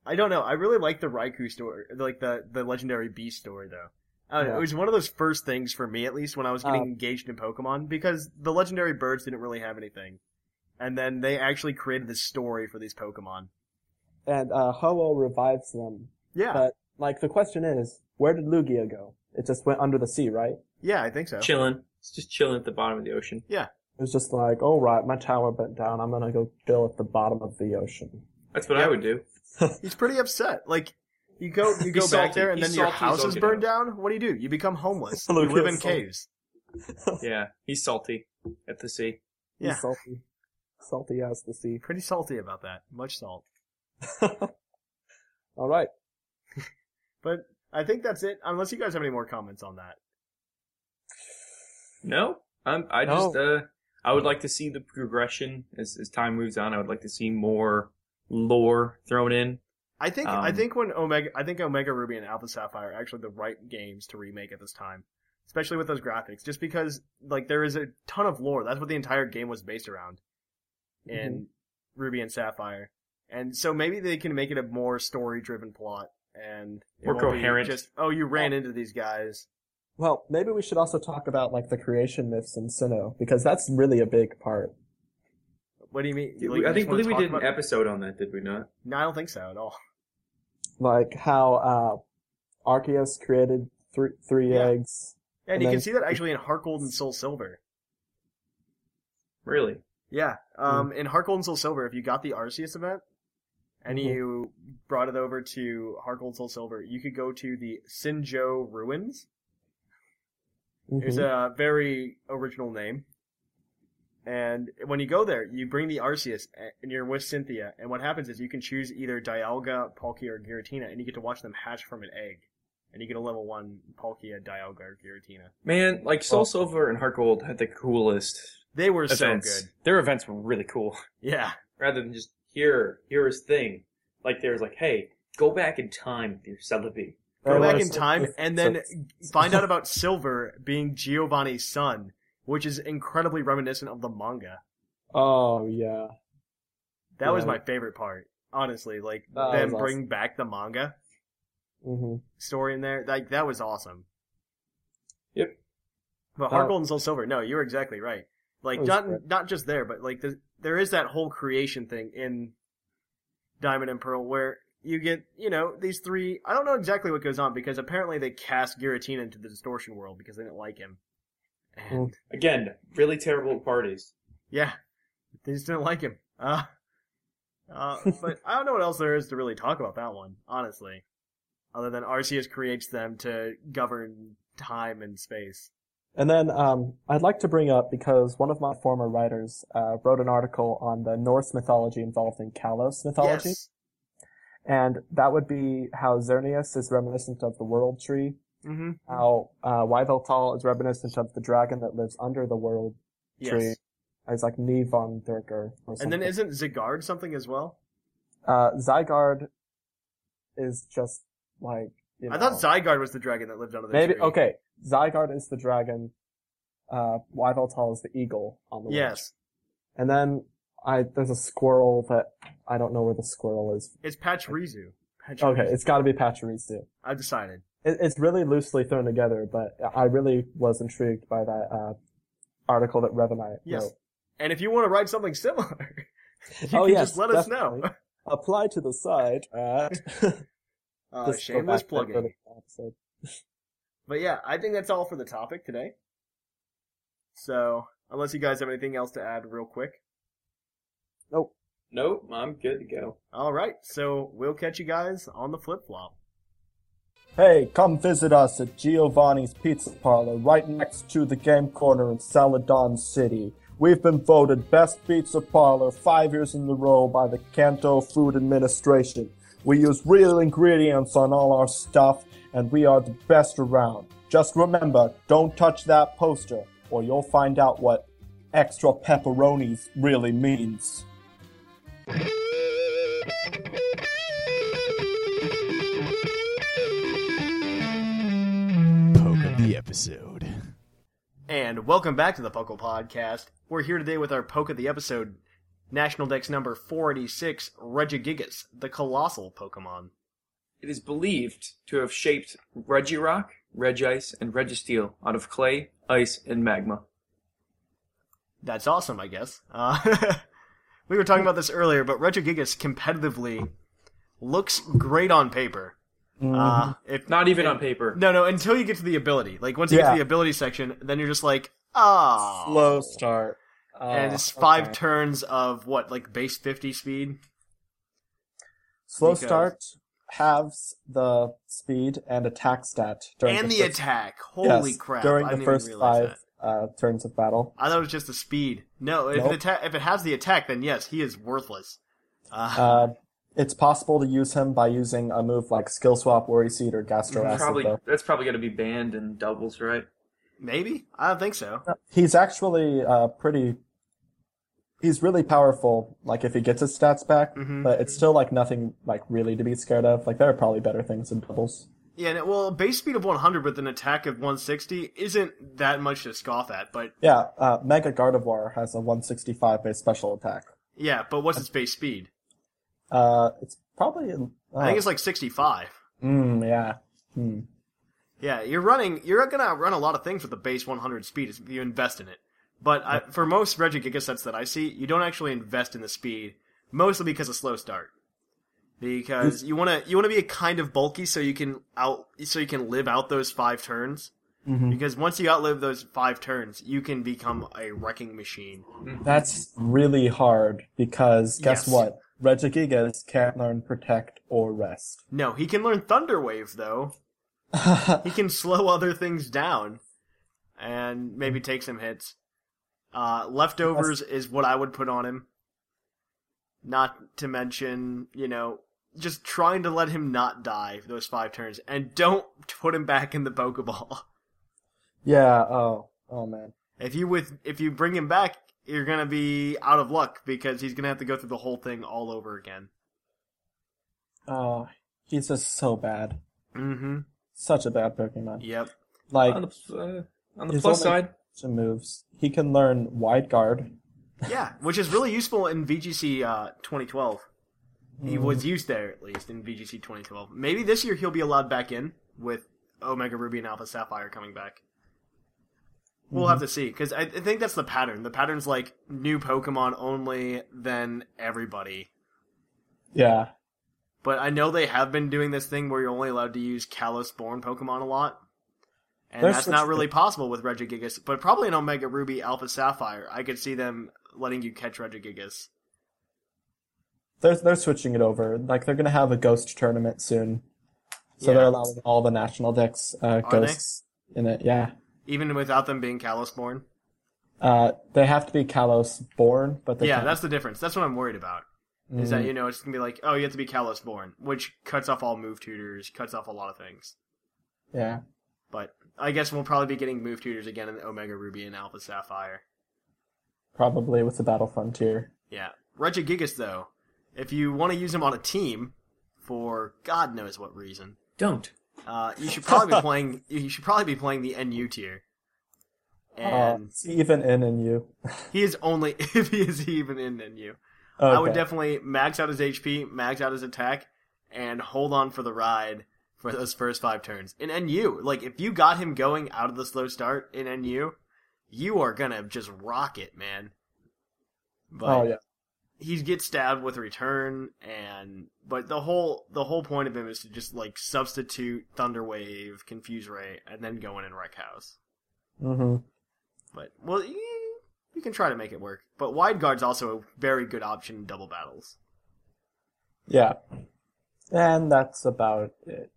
I don't know. I really like the Raikou story, like the the legendary beast story, though. Uh, Yeah. It was one of those first things for me, at least, when I was getting Um, engaged in Pokemon, because the legendary birds didn't really have anything, and then they actually created this story for these Pokemon. And uh, Ho-Oh revives them. Yeah, But, like, the question is, where did Lugia go? It just went under the sea, right? yeah, I think so. Chilling. It's just chilling at the bottom of the ocean. Yeah. It was just like, oh right, my tower bent down, I'm gonna go chill at the bottom of the ocean. That's what I would do. He's pretty upset. Like, you go you go He's back salty. there, and He's then your house is burned out. down. What do you do? You become homeless. you Lugia's live in salty. caves. Yeah, he's salty at the sea. He's Yeah. salty. Salty as the sea. Pretty salty about that. Much salt. Alright. But I think that's it. Unless you guys have any more comments on that. No, I'm. I No. just. Uh, I would like to see the progression as as time moves on. I would like to see more lore thrown in. I think I Um, think when Omega I think Omega Ruby and Alpha Sapphire are actually the right games to remake at this time. Especially with those graphics. Just because like there is a ton of lore. That's what the entire game was based around. In Ruby and Sapphire. And so maybe they can make it a more story driven plot and it More coherent. Just oh you ran into these guys. Well, maybe we should also talk about like the creation myths in Sinnoh, because that's really a big part. What do you mean? Like, I just think believe we did an episode on that, did we not? No, I don't think so at all. Like how uh Arceus created three three Yeah. eggs. And, And you then- can see that actually in Heart Gold and Soul Silver. Really? Yeah. Um, in Heart Soul Silver, if you got the Arceus event and Mhm. you brought it over to Heart Soul Silver, you could go to the Sinjoh Ruins. It's Mhm. a very original name. And when you go there, you bring the Arceus and you're with Cynthia. And what happens is you can choose either Dialga, Palkia, or Giratina, and you get to watch them hatch from an egg. And you get a level one Palkia, Dialga, or Giratina. Man, like Soul Silver and Heart Gold had the coolest They were events. so good. Their events were really cool. Yeah. Rather than just here, here is thing. Like there's like, hey, go back in time with your Celebi. go There back in time and then find out about Silver being Giovanni's son, which is incredibly reminiscent of the manga. Oh yeah. That was my favorite part, honestly. Like That them was bring back the manga hmm story in there. Like that was awesome. Yep. But Heart Uh, Gold and Soul Silver, no, you're exactly right. Like not great. not just there, but like the, there is that whole creation thing in Diamond and Pearl where you get, you know, these three. I don't know exactly what goes on because apparently they cast Giratina into the distortion world because they didn't like him. And Again, really terrible parties. yeah, they just didn't like him. Uh, uh, but I don't know what else there is to really talk about that one, honestly. Other than Arceus creates them to govern time and space. And then um, I'd like to bring up because one of my former writers uh, wrote an article on the Norse mythology involved in Kalos mythology, Yes. and that would be how Xerneas is reminiscent of the World Tree, Mm-hmm. how uh, Yveltal is reminiscent of the dragon that lives under the World Tree. Yes. It's like Nivon Durker or And then isn't Zygarde something as well? uh, Zygarde is just like you know, I thought Zygarde was the dragon that lived under the maybe tree. okay. Zygarde is the dragon. Uh, Yveltal is the eagle on the Yes, And then I there's a squirrel that I don't know where the squirrel is. it's Pachirisu. Pachirisu. Okay, it's got to be Pachirisu. I've decided. it, it's really loosely thrown together, but I really was intrigued by that uh, article that Revanite Yes. wrote. And if you want to write something similar, you Oh, can yes, just let us know. Apply to the site at Uh, Just shameless back there for plugging. But yeah, I think that's all for the topic today. So, unless you guys have anything else to add real quick. Nope. Nope, I'm good to go. Alright, so we'll catch you guys on the flip flop. Hey, come visit us at Giovanni's Pizza Parlor right next to the game corner in Celadon City. We've been voted best pizza parlor five years in a row by the Kanto Food Administration. We use real ingredients on all our stuff, and we are the best around. Just remember, don't touch that poster, or you'll find out what extra pepperonis really means. Poke of the episode. And welcome back to the Puckle Podcast. We're here today with our poke of the episode, National Dex number 486, Regigigas, the colossal Pokemon. It is believed to have shaped Regirock, Regice, and Registeel out of clay, ice, and magma. That's awesome, I guess. Uh, we were talking about this earlier, but Regigigas competitively looks great on paper. Uh, if Not even on paper. No, no, until you get to the ability. Like, once you get to the ability section, then you're just like, ah. Slow start. And Oh, it's five okay. turns of what, like base 50 speed? Slow because- start halves the speed and attack stat during and the, the first, attack. Holy yes, crap. during I the first five uh, turns of battle. I thought it was just the speed. No, if, Nope. it atta- if it has the attack, then yes, he is worthless. Uh, Uh, it's possible to use him by using a move like Skill Swap, Worry Seed, or Gastro Acid. Probably though. that's probably going to be banned in doubles, right? maybe? I don't think so. He's actually uh, pretty. He's really powerful. Like if he gets his stats back, Mhm. but it's still like nothing like really to be scared of. Like there are probably better things in doubles. Yeah, no, well, base speed of 100 with an attack of 160 isn't that much to scoff at, but Yeah, uh, Mega Gardevoir has a 165 base special attack. yeah, but what's its base speed? Uh, it's probably. Uh, I think it's like 65. Mm, yeah. Hmm. Yeah, you're running. You're gonna run a lot of things with the base 100 speed if you invest in it. But I, for most Regigiga sets that I see, you don't actually invest in the speed, mostly because of slow start. Because mm. you want to you want to be a kind of bulky so you can out so you can live out those five turns. Mm-hmm. Because once you outlive those five turns, you can become a wrecking machine. Mm. That's really hard because guess Yes. what? Regigigas can't learn Protect or Rest. No, he can learn Thunder Wave though. he can slow other things down and maybe take some hits. Uh, leftovers is what I would put on him. Not to mention, you know, just trying to let him not die those five turns, and don't put him back in the Pokeball. yeah. Oh. Oh man. If you with if you bring him back, you're gonna be out of luck because he's gonna have to go through the whole thing all over again. Oh, he's just so bad. Mm-hmm. Such a bad Pokemon. Yep. Like On the, uh, on the plus only side, some moves, he can learn Wide Guard. Yeah, which is really useful in VGC uh, 2012. He was used there at least in VGC 2012. Maybe this year he'll be allowed back in with Omega Ruby and Alpha Sapphire coming back. We'll have to see because I, I think that's the pattern. The pattern's like new Pokemon only, then everybody. Yeah. But I know they have been doing this thing where you're only allowed to use Kalos born Pokemon a lot. And They're that's not really possible with Regigigas. But probably an Omega Ruby, Alpha Sapphire, I could see them letting you catch Regigigas. They're they're switching it over. Like they're gonna have a Ghost tournament soon, so Yeah. they're allowing all the national decks uh, Are they? ghosts in it. Yeah. Even without them being Kalos born. Uh, they have to be Kalos born, but they Yeah, can't- that's the difference. That's what I'm worried about. Is Mm. that, you know, it's going to be like, oh, you have to be Kalos born, which cuts off all move tutors, cuts off a lot of things. yeah. But I guess we'll probably be getting move tutors again in Omega Ruby and Alpha Sapphire. Probably with the Battle Frontier. Yeah. Regigigas, though, if you want to use him on a team, for God knows what reason, don't. uh, you should probably be playing. You should probably be playing the NU tier. Uh, And it's even in and you. he is only if he is even in NU. I would definitely max out his HP, max out his attack, and hold on for the ride for those first five turns. In NU, like if you got him going out of the slow start in NU, you are gonna just rock it, man. But Oh yeah. he gets stabbed with return and but the whole the whole point of him is to just like substitute Thunderwave, Confuse Ray, and then go in and wreck house. Mm-hmm. But well, you, you can try to make it work. But wide guard's also a very good option in double battles. Yeah. And that's about it.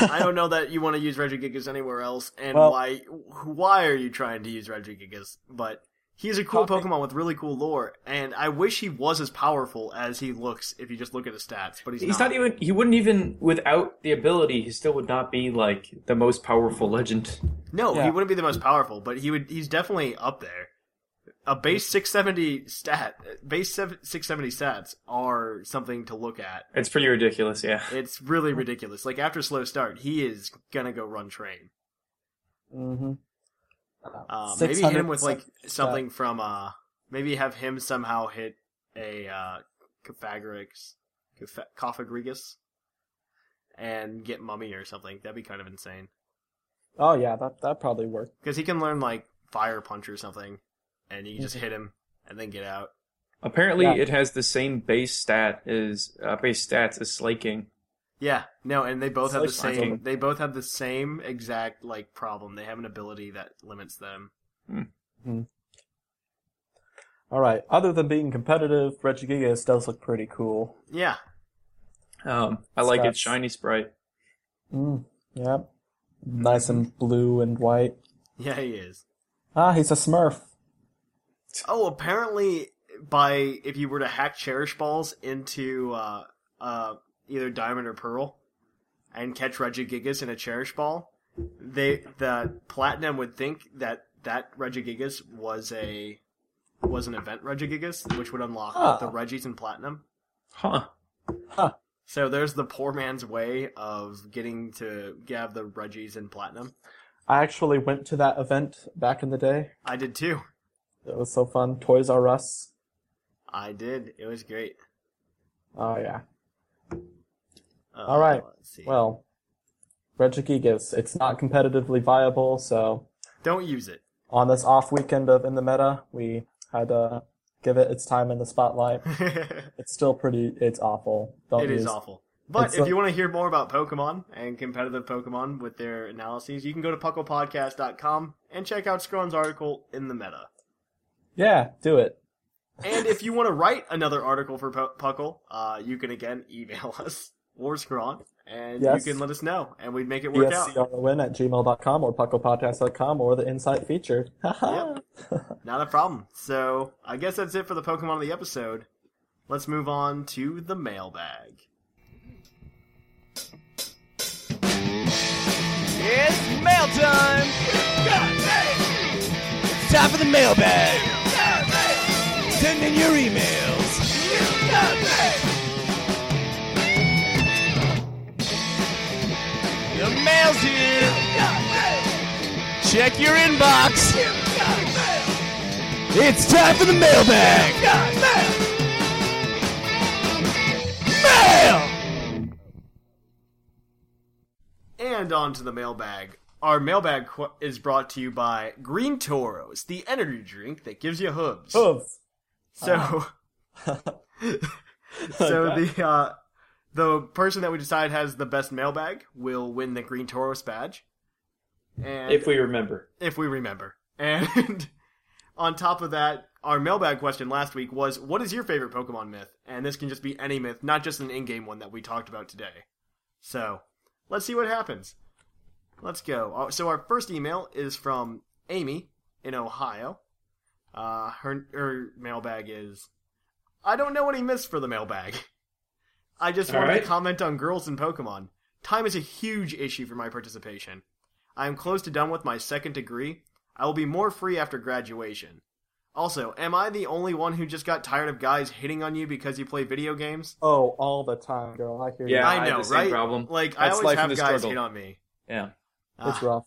I don't know that you want to use Regigigas anywhere else, and Well- why why are you trying to use Regigigas? But he's a cool Talking- Pokemon with really cool lore, and I wish he was as powerful as he looks if you just look at his stats. But he's, He's not even. He wouldn't even without the ability. He still would not be like the most powerful legend. No, Yeah. he wouldn't be the most powerful, but he would. He's definitely up there. A base 670 stat, base 670 stats are something to look at. It's pretty ridiculous. Yeah. It's really ridiculous. Like after slow start, he is gonna go run train. Mm-hmm. Uh, maybe hit him with like something from uh, maybe have him somehow hit a uh, Caphagorix, Capha- Cofagrigus, and get Mummy or something. That'd be kind of insane Oh yeah, that that probably worked. because he can learn like Fire Punch or something, and you can just hit him and then get out. Apparently, Yeah. it has the same base stat as uh, base stats as Slaking. Yeah, no, and they both have the same. Fire. They both have the same exact like problem. They have an ability that limits them. All right. Other than being competitive, Regigigas does look pretty cool. Yeah, Um, I like Stats. its shiny sprite. Mm, yeah. Nice and blue and white. yeah, he is. Ah, he's a Smurf. Oh, apparently, by if you were to hack Cherish Balls into uh, uh, either Diamond or Pearl, and catch Regigigas in a Cherish Ball, they the Platinum would think that that Regigigas was a was an event Regigigas, which would unlock Ah. the Regis and Platinum. Huh. Huh. So there's the poor man's way of getting to have the Regis and Platinum. I actually went to that event back in the day. I did too. It was so fun. Toys R Us. I did. It was great. Oh yeah. Uh, All right. Well, Regigigas. It's not competitively viable, so don't use it. on this off weekend of in the meta, we had to give it its time in the spotlight. It's still pretty. It's awful. Don't It is use- awful. But It's if like- you want to hear more about Pokemon and competitive Pokemon with their analyses, you can go to pucklepodcast.com and check out Scron's article in the meta. Yeah, do it. And if you want to write another article for Pu- Puckle, uh, you can again email us or Scron, and Yes. you can let us know, and we'd make it work out. ESCRON at gmail.com or pucklepodcast.com or the insight feature. Haha. Not a problem. So I guess that's it for the Pokemon of the episode. Let's move on to the mailbag. It's mail time! It's time for the mailbag! Send in your emails! The mail's here! Check your inbox! It's time for the mailbag! Mail! And on to the mailbag. Our mailbag qu- is brought to you by Green Toros, the energy drink that gives you hooves. Hooves. So, so the uh, the person that we decide has the best mailbag will win the Green Toros badge. And If we remember. if we remember. And on top of that, our mailbag question last week was, "What is your favorite Pokemon myth?" And this can just be any myth, not just an in-game one that we talked about today. So, let's see what happens. Let's go. Uh, So our first email is from Amy in Ohio. Uh, her her mailbag is, "I don't know any myths for the mailbag. I just All wanted right. to comment on girls in Pokemon. Time is a huge issue for my participation. I am close to done with my second degree. I will be more free after graduation. Also, am I the only one who just got tired of guys hitting on you because you play video games? Oh, all the time, girl. I hear Yeah. I I have know, the same right? problem. Like I That's always life in have the guys struggle. hit on me. Yeah. It's Ah. rough.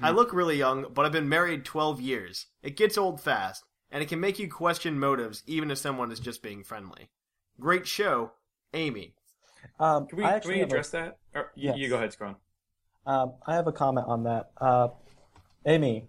I look really young, but I've been married 12 years. It gets old fast, and it can make you question motives even if someone is just being friendly. Great show, Amy. Um, Can we, can actually we have a- address that? Or, you, Yes. you go ahead, Scron. Um, I have a comment on that. Uh, Amy,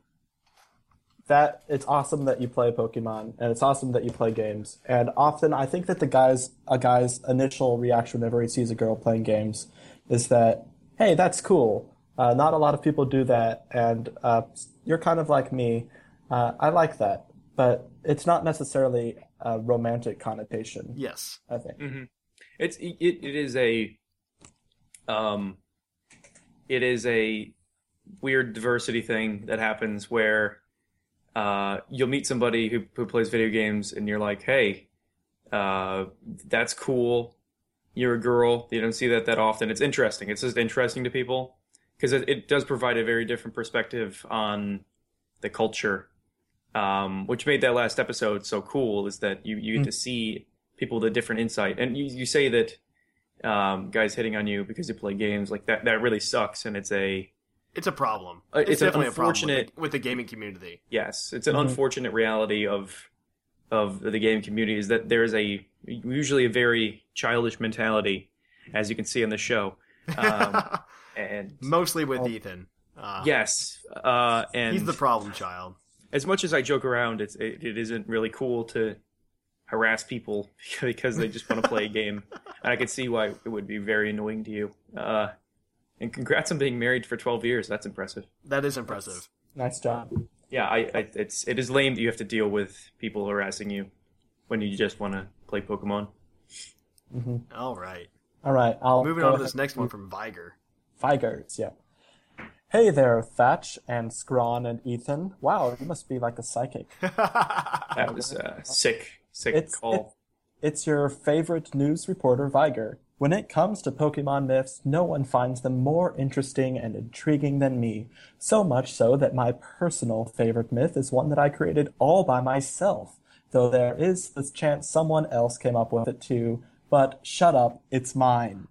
that it's awesome that you play Pokemon, and it's awesome that you play games. And often, I think that the guy's a guy's initial reaction whenever he sees a girl playing games is that, "Hey, that's cool." Uh, not a lot of people do that, and uh, you're kind of like me. Uh, I like that, but it's not necessarily a romantic connotation. Yes. I think. It's it, it is a um it is a weird diversity thing that happens where uh you'll meet somebody who who plays video games and you're like, "Hey, uh that's cool. You're a girl. You don't see that that often. It's interesting. It's just interesting to people because it, it does provide a very different perspective on the culture. Um, which made that last episode so cool is that you, you get to see people with a different insight. And you, you say that um, guys hitting on you because you play games like that that really sucks, and it's a It's a problem. Uh, it's an definitely a problem unfortunate- with the, with the gaming community. yes, it's an unfortunate reality of of the game community is that there is a usually a very childish mentality, as you can see on the show, um, and Mostly with Ethan. Uh, yes, uh, and he's the problem child. as much as I joke around, it's it, it isn't really cool to harass people because they just want to play a game, and I can see why it would be very annoying to you. Uh, and congrats on being married for twelve years. That's impressive. That is impressive. Nice job. Yeah, I, I it's it is lame that you have to deal with people harassing you when you just want to play Pokemon. All right. All right, I'll Moving on to this next one from Viger. Figers, yeah. Hey there, Thatch and Scron and Ethan. Wow, you must be like a psychic. That was uh, sick, sick It's call. it's your favorite news reporter, Viger. When it comes to Pokemon myths, no one finds them more interesting and intriguing than me. So much so that my personal favorite myth is one that I created all by myself, though there is this chance someone else came up with it too. But shut up, it's mine.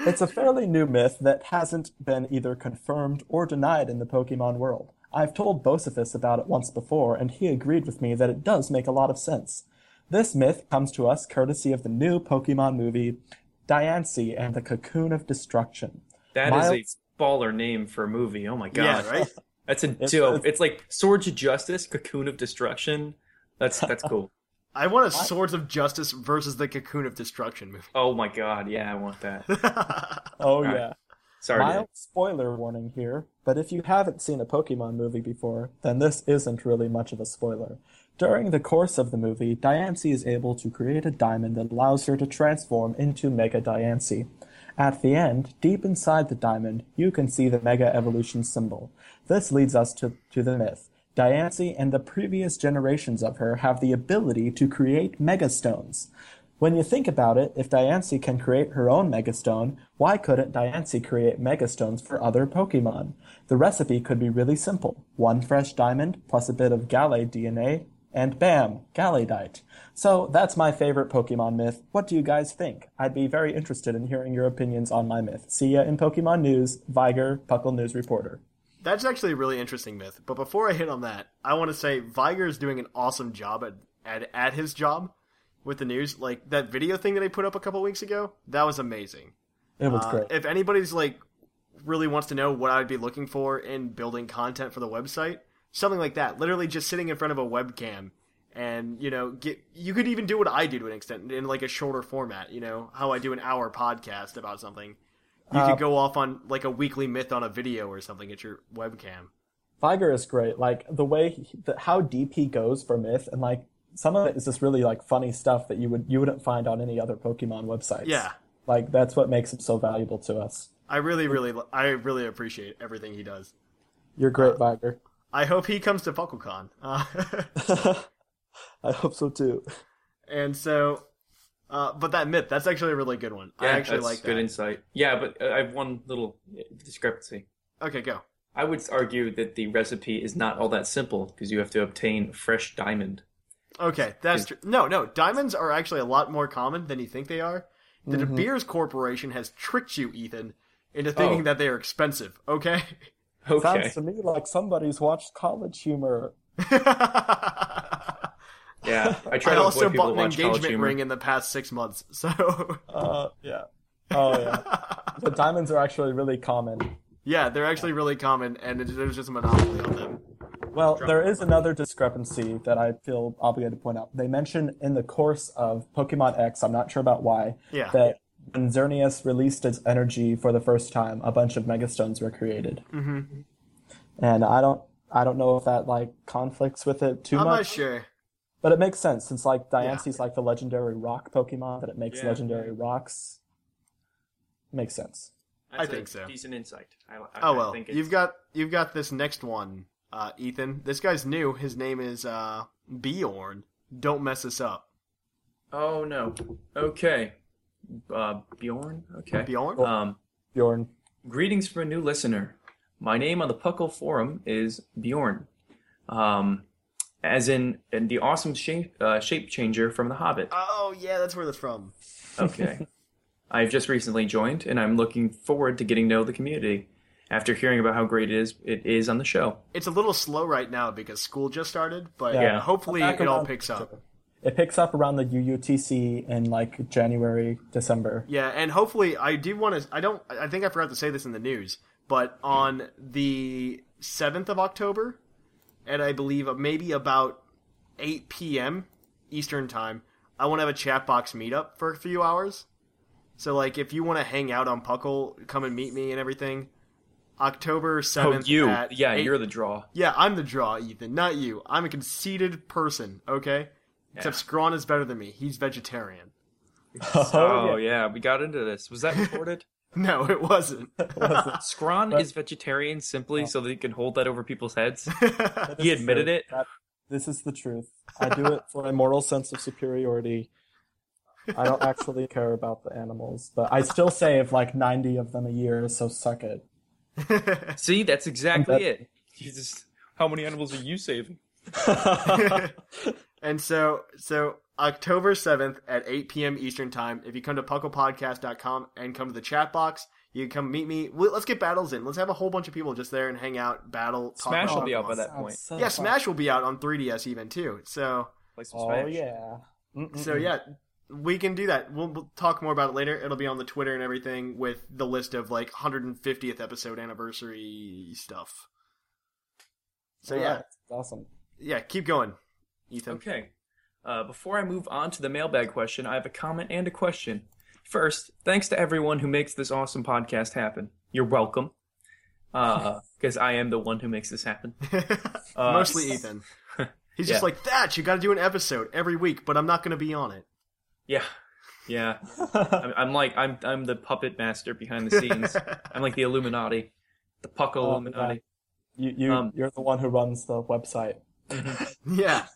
It's a fairly new myth that hasn't been either confirmed or denied in the Pokemon world. I've told Bocephus about it once before, and he agreed with me that it does make a lot of sense. This myth comes to us courtesy of the new Pokemon movie, Diancie and the Cocoon of Destruction. That is Miles- a baller name for a movie. Oh my god, Yeah, right? That's a It's- dope. it's- It's like Swords of Justice, Cocoon of Destruction. That's that's cool. I want a Swords of Justice versus the Cocoon of Destruction movie. Oh my god, yeah, I want that. Oh, Alright. yeah. Sorry. Mild spoiler warning here, but if you haven't seen a Pokemon movie before, then this isn't really much of a spoiler. During the course of the movie, Diancie is able to create a diamond that allows her to transform into Mega Diancie. At the end, deep inside the diamond, you can see the Mega Evolution symbol. This leads us to, to the myth. Diancie and the previous generations of her have the ability to create Megastones. When you think about it, if Diancie can create her own Megastone, why couldn't Diancie create Megastones for other Pokemon? The recipe could be really simple. One fresh diamond plus a bit of Gallade DNA, and bam, Galladite. So that's my favorite Pokemon myth. What do you guys think? I'd be very interested in hearing your opinions on my myth. See ya in Pokemon News, Viger, Puckle News Reporter. That's actually a really interesting myth. But before I hit on that, I want to say Viger is doing an awesome job at, at at his job with the news. Like that video thing that I put up a couple weeks ago, that was amazing. It was Uh, great. if anybody's like really wants to know what I'd be looking for in building content for the website, something like that. Literally just sitting in front of a webcam and you know get you could even do what I do to an extent in like a shorter format. You know how I do an hour podcast about something. You Uh, could go off on like a weekly myth on a video or something at your webcam. Viger is great. Like the way, he, the, how deep he goes for myth, and like some of it is just really like funny stuff that you would you wouldn't find on any other Pokemon websites. Yeah. like that's what makes him so valuable to us. I really, really, I really appreciate everything he does. You're great, Viger. I hope he comes to PuckleCon. Uh, I hope so too. and so, uh, but that myth, that's actually a really good one. I Yeah, actually that's like good that. insight. Yeah, but uh, I have one little discrepancy. okay, go. I would argue that the recipe is not all that simple because you have to obtain fresh diamond. Okay, that's true. No, no, diamonds are actually a lot more common than you think they are. The De Beers Corporation has tricked you, Ethan, into thinking Oh. that they are expensive. Okay. Okay. Sounds to me like somebody's watched College Humor. Yeah, I try I to also bought an engagement ring in the past six months, so Uh, yeah. Oh yeah. the diamonds are actually really common. yeah, they're actually really common, and it- there's just a monopoly on them. Well, there is another discrepancy that I feel obligated to point out. They mention in the course of Pokemon X, I'm not sure about why, Yeah. that when Xerneas released its energy for the first time, a bunch of Megastones were created. Mm-hmm. And I don't, I don't know if that like conflicts with it too I'm not much, sure. But it makes sense since like Diancie's like the legendary rock Pokemon that it makes Yeah. legendary rocks. Makes sense. That's I think a so. Decent insight. I, I, Oh I well, think it's, you've got you've got this next one, uh, Ethan. This guy's new. His name is uh, Bjorn. Don't mess this up. Oh no. Okay. Uh, Bjorn. Okay. Bjorn. Um, Bjorn. greetings from a new listener. My name on the Puckle forum is Bjorn. Um, as in, in the awesome shape uh, shape changer from The Hobbit. Oh yeah, that's where that's from. Okay. I've just recently joined, and I'm looking forward to getting to know the community. After hearing about how great it is, it is on the show. It's a little slow right now because school just started, but Yeah. hopefully Back it all picks up. It picks up around the UUTC in like January, December. Yeah, and hopefully I do want to. I don't. I think I forgot to say this in the news, but on the seventh of October, at I believe uh, maybe about eight p.m. Eastern time, I want to have a chat box meetup for a few hours. So like, if you want to hang out on Puckle, come and meet me and everything. October oh, seventh. Oh, you. At Yeah, 8 you're the draw. Yeah, I'm the draw, Ethan, not you. I'm a conceited person. Okay. Except Scron is better than me. He's vegetarian. Oh, oh yeah. we got into this. Was that recorded? No, it wasn't. Scron is vegetarian simply so that he can hold that over people's heads. he admitted it. That- this is the truth. I do it for a moral sense of superiority. I don't actually care about the animals, but I still save like 90 of them a year, so suck it. See, that's exactly Okay. it. You just, how many animals are you saving? And so, so October 7th at 8 p.m. Eastern Time, if you come to pucklepodcast.com and come to the chat box, you can come meet me. Let's get battles in. Let's have a whole bunch of people just there and hang out, battle, talk Smash about will be out by that point. So Yeah, fun. Smash will be out on 3DS even too. So, Play some Oh Smash. yeah. so yeah, we can do that. We'll, we'll talk more about it later. It'll be on the Twitter and everything with the list of like 150th episode anniversary stuff. So yeah, Alright, awesome. yeah, keep going, Ethan. Okay. Uh, before I move on to the mailbag question, I have a comment and a question. First, thanks to everyone who makes this awesome podcast happen. You're welcome. Because I am the one who makes this happen. Uh, Mostly Ethan. He's just Yeah. like that. You got to do an episode every week, but I'm not going to be on it. Yeah, yeah. I'm, I'm like I'm I'm the puppet master behind the scenes. I'm like the Illuminati, the Puck Oh, Illuminati. You, you, Um, you're the one who runs the website. Yeah.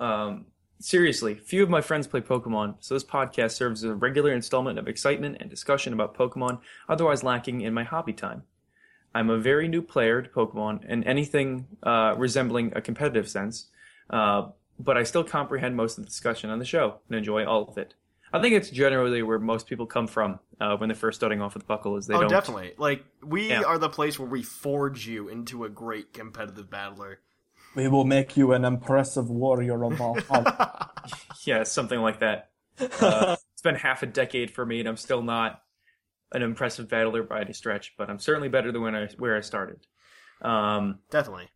Um, seriously, few of my friends play Pokemon, so this podcast serves as a regular installment of excitement and discussion about Pokemon, otherwise lacking in my hobby time. I'm a very new player to Pokemon and anything uh, resembling a competitive sense, uh, but I still comprehend most of the discussion on the show and enjoy all of it. I think it's generally where most people come from uh, when they're first starting off with Buckle, is they oh, don't. definitely. Like we Yeah. are the place where we forge you into a great competitive battler. We will make you an impressive warrior of Valhalla. Yeah, something like that. Uh, it's been half a decade for me, and I'm still not an impressive battler by any stretch, but I'm certainly better than when I where I started. Um, Definitely.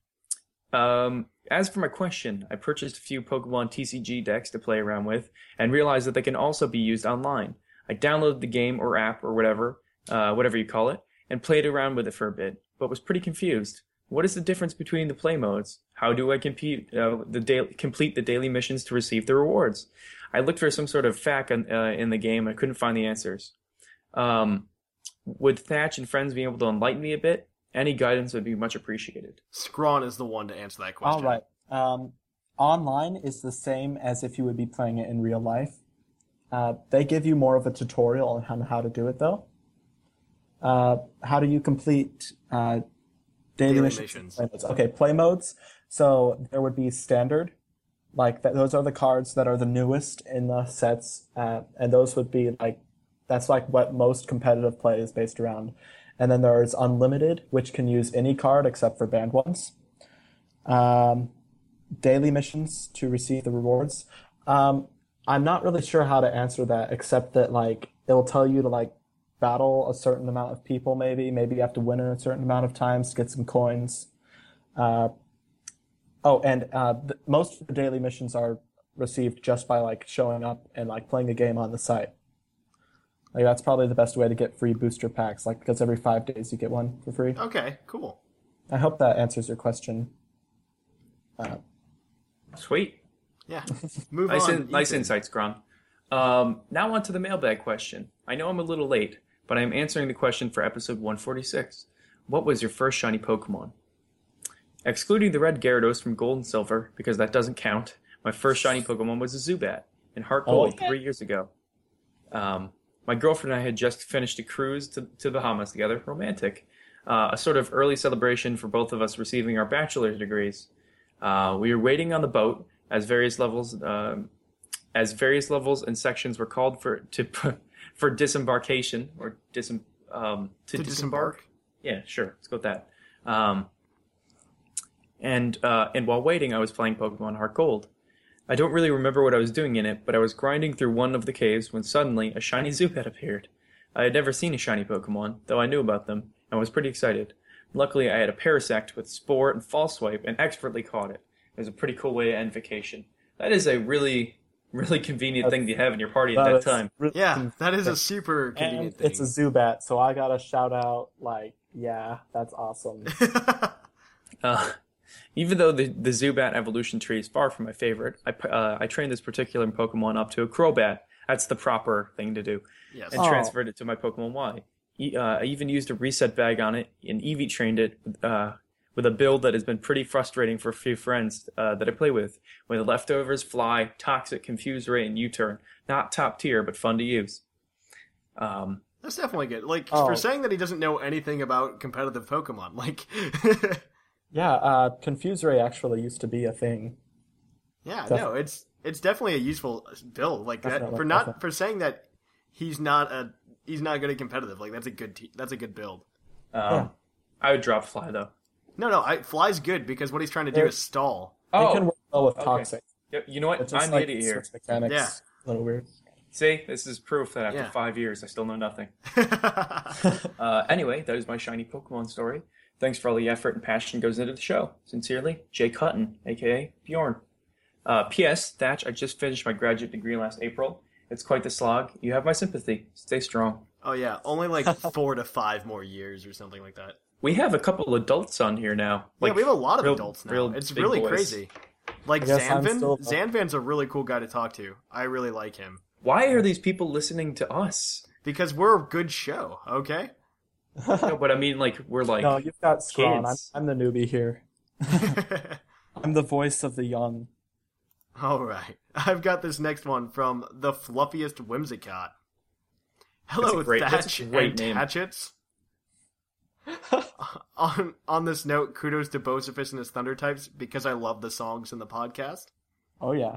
um, as for my question, I purchased a few Pokemon TCG decks to play around with, and realized that they can also be used online. I downloaded the game or app or whatever, uh, whatever you call it, and played around with it for a bit, but was pretty confused. What is the difference between the play modes? How do I compete uh, the daily, complete the daily missions to receive the rewards? I looked for some sort of fact in, uh, in the game. I couldn't find the answers. Um, would Thatch and friends be able to enlighten me a bit? Any guidance would be much appreciated. Scron is the one to answer that question. All right. Um, online is the same as if you would be playing it in real life. Uh, they give you more of a tutorial on how, how to do it, though. Uh, how do you complete uh, daily, Daily missions? Play? Okay, play modes. So there would be standard, like th- those are the cards that are the newest in the sets, uh, and those would be like that's like what most competitive play is based around. And then there's unlimited, which can use any card except for banned ones. Um, daily missions to receive the rewards. Um, I'm not really sure how to answer that, except that like it'll tell you to like battle a certain amount of people. Maybe maybe you have to win in a certain amount of times to get some coins. Uh, oh, and uh, th- most of the daily missions are received just by like showing up and like playing a game on the site. Like that's probably the best way to get free booster packs, like because every five days you get one for free. Okay, cool. I hope that answers your question. Sweet. Yeah. Move Nice, on. in, nice insights, Gron. Um, now on to the mailbag question. I know I'm a little late, but I'm answering the question for episode 146. What was your first shiny Pokemon? Excluding the red Gyarados from Gold and Silver, because that doesn't count, my first shiny Pokemon was a Zubat in Heart Oh, Gold yeah. three years ago. Um, my girlfriend and I had just finished a cruise to, to the Bahamas together, romantic. Uh, a sort of early celebration for both of us receiving our bachelor's degrees. Uh, we were waiting on the boat as various levels, um, as various levels and sections were called for to for disembarkation or disem, um, to, To disembark. Yeah, sure. Let's go with that. Um, and uh, and while waiting, I was playing Pokemon Heart Gold. I don't really remember what I was doing in it, but I was grinding through one of the caves when suddenly a shiny Zubat appeared. I had never seen a shiny Pokemon, though I knew about them, and was pretty excited. Luckily, I had a Parasect with Spore and False Swipe and expertly caught it. It was a pretty cool way to end vacation. That is a really, really convenient thing to have in your party at that is time. really Yeah, con- that is a super and convenient thing. it's a Zubat, so I gotta shout out like, yeah, that's awesome. Uh, even though the, the Zubat evolution tree is far from my favorite, I, p- uh, I trained this particular Pokemon up to a Crobat. That's the proper thing to do. yes. And Oh. transferred it to my Pokemon Y. E- uh, I even used a reset bag on it and EV trained it uh, with a build that has been pretty frustrating for a few friends uh, that I play with. where the leftovers, Fly, Toxic, Confuse Ray, and U-Turn. Not top tier, but fun to use. Um, That's definitely good. Like Oh. for saying that he doesn't know anything about competitive Pokemon. Like, yeah, uh, Confuse Ray actually used to be a thing. yeah, Def- no, it's it's definitely a useful build. Like that for not definitely. for saying that he's not a he's not good at competitive. Like that's a good te- that's a good build. um, Yeah. I would drop Fly though. No, no, I, Fly's good because what he's trying to do is stall. it can work well with. Toxic. Y- You know what? It's just I'm like the idiot here. mechanics. Yeah. A little weird. See, this is proof that after Yeah. five years, I still know nothing. Uh, anyway, that is my shiny Pokemon story. Thanks for all the effort and passion goes into the show. Sincerely, Jay Hutton, aka Bjorn. Uh, P.S. Thatch, I just finished my graduate degree last April. It's quite the slog. You have my sympathy. Stay strong. oh yeah, only like four to five more years or something like that. We have a couple adults on here now. yeah, we have a lot of real- adults now. real it's really boys. crazy. Like I guess Zanvan, Zanvan's a really cool guy to talk to. I really like him Why are these people listening to us? because we're a good show. Okay. No, but I mean, like, we're like, No, you've got Scron. I'm, I'm the newbie here. I'm the voice of the young. All right. I've got this next one from the fluffiest Whimsicott. Hello, That's a great- that's a Thatch great and name. Tatchets. on on this note, kudos to Bocephus and his Thunder types because I love the songs in the podcast. Oh yeah.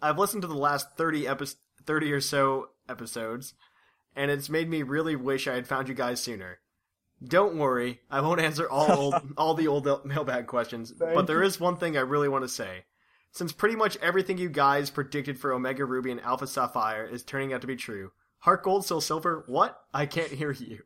I've listened to the last 30 epi- 30 or so episodes, and it's made me really wish I had found you guys sooner. Don't worry, I won't answer all old, all the old mailbag questions, but there is one thing I really want to say. Since pretty much everything you guys predicted for Omega Ruby and Alpha Sapphire is turning out to be true, Heart Gold, Soul Silver, what? I can't hear you.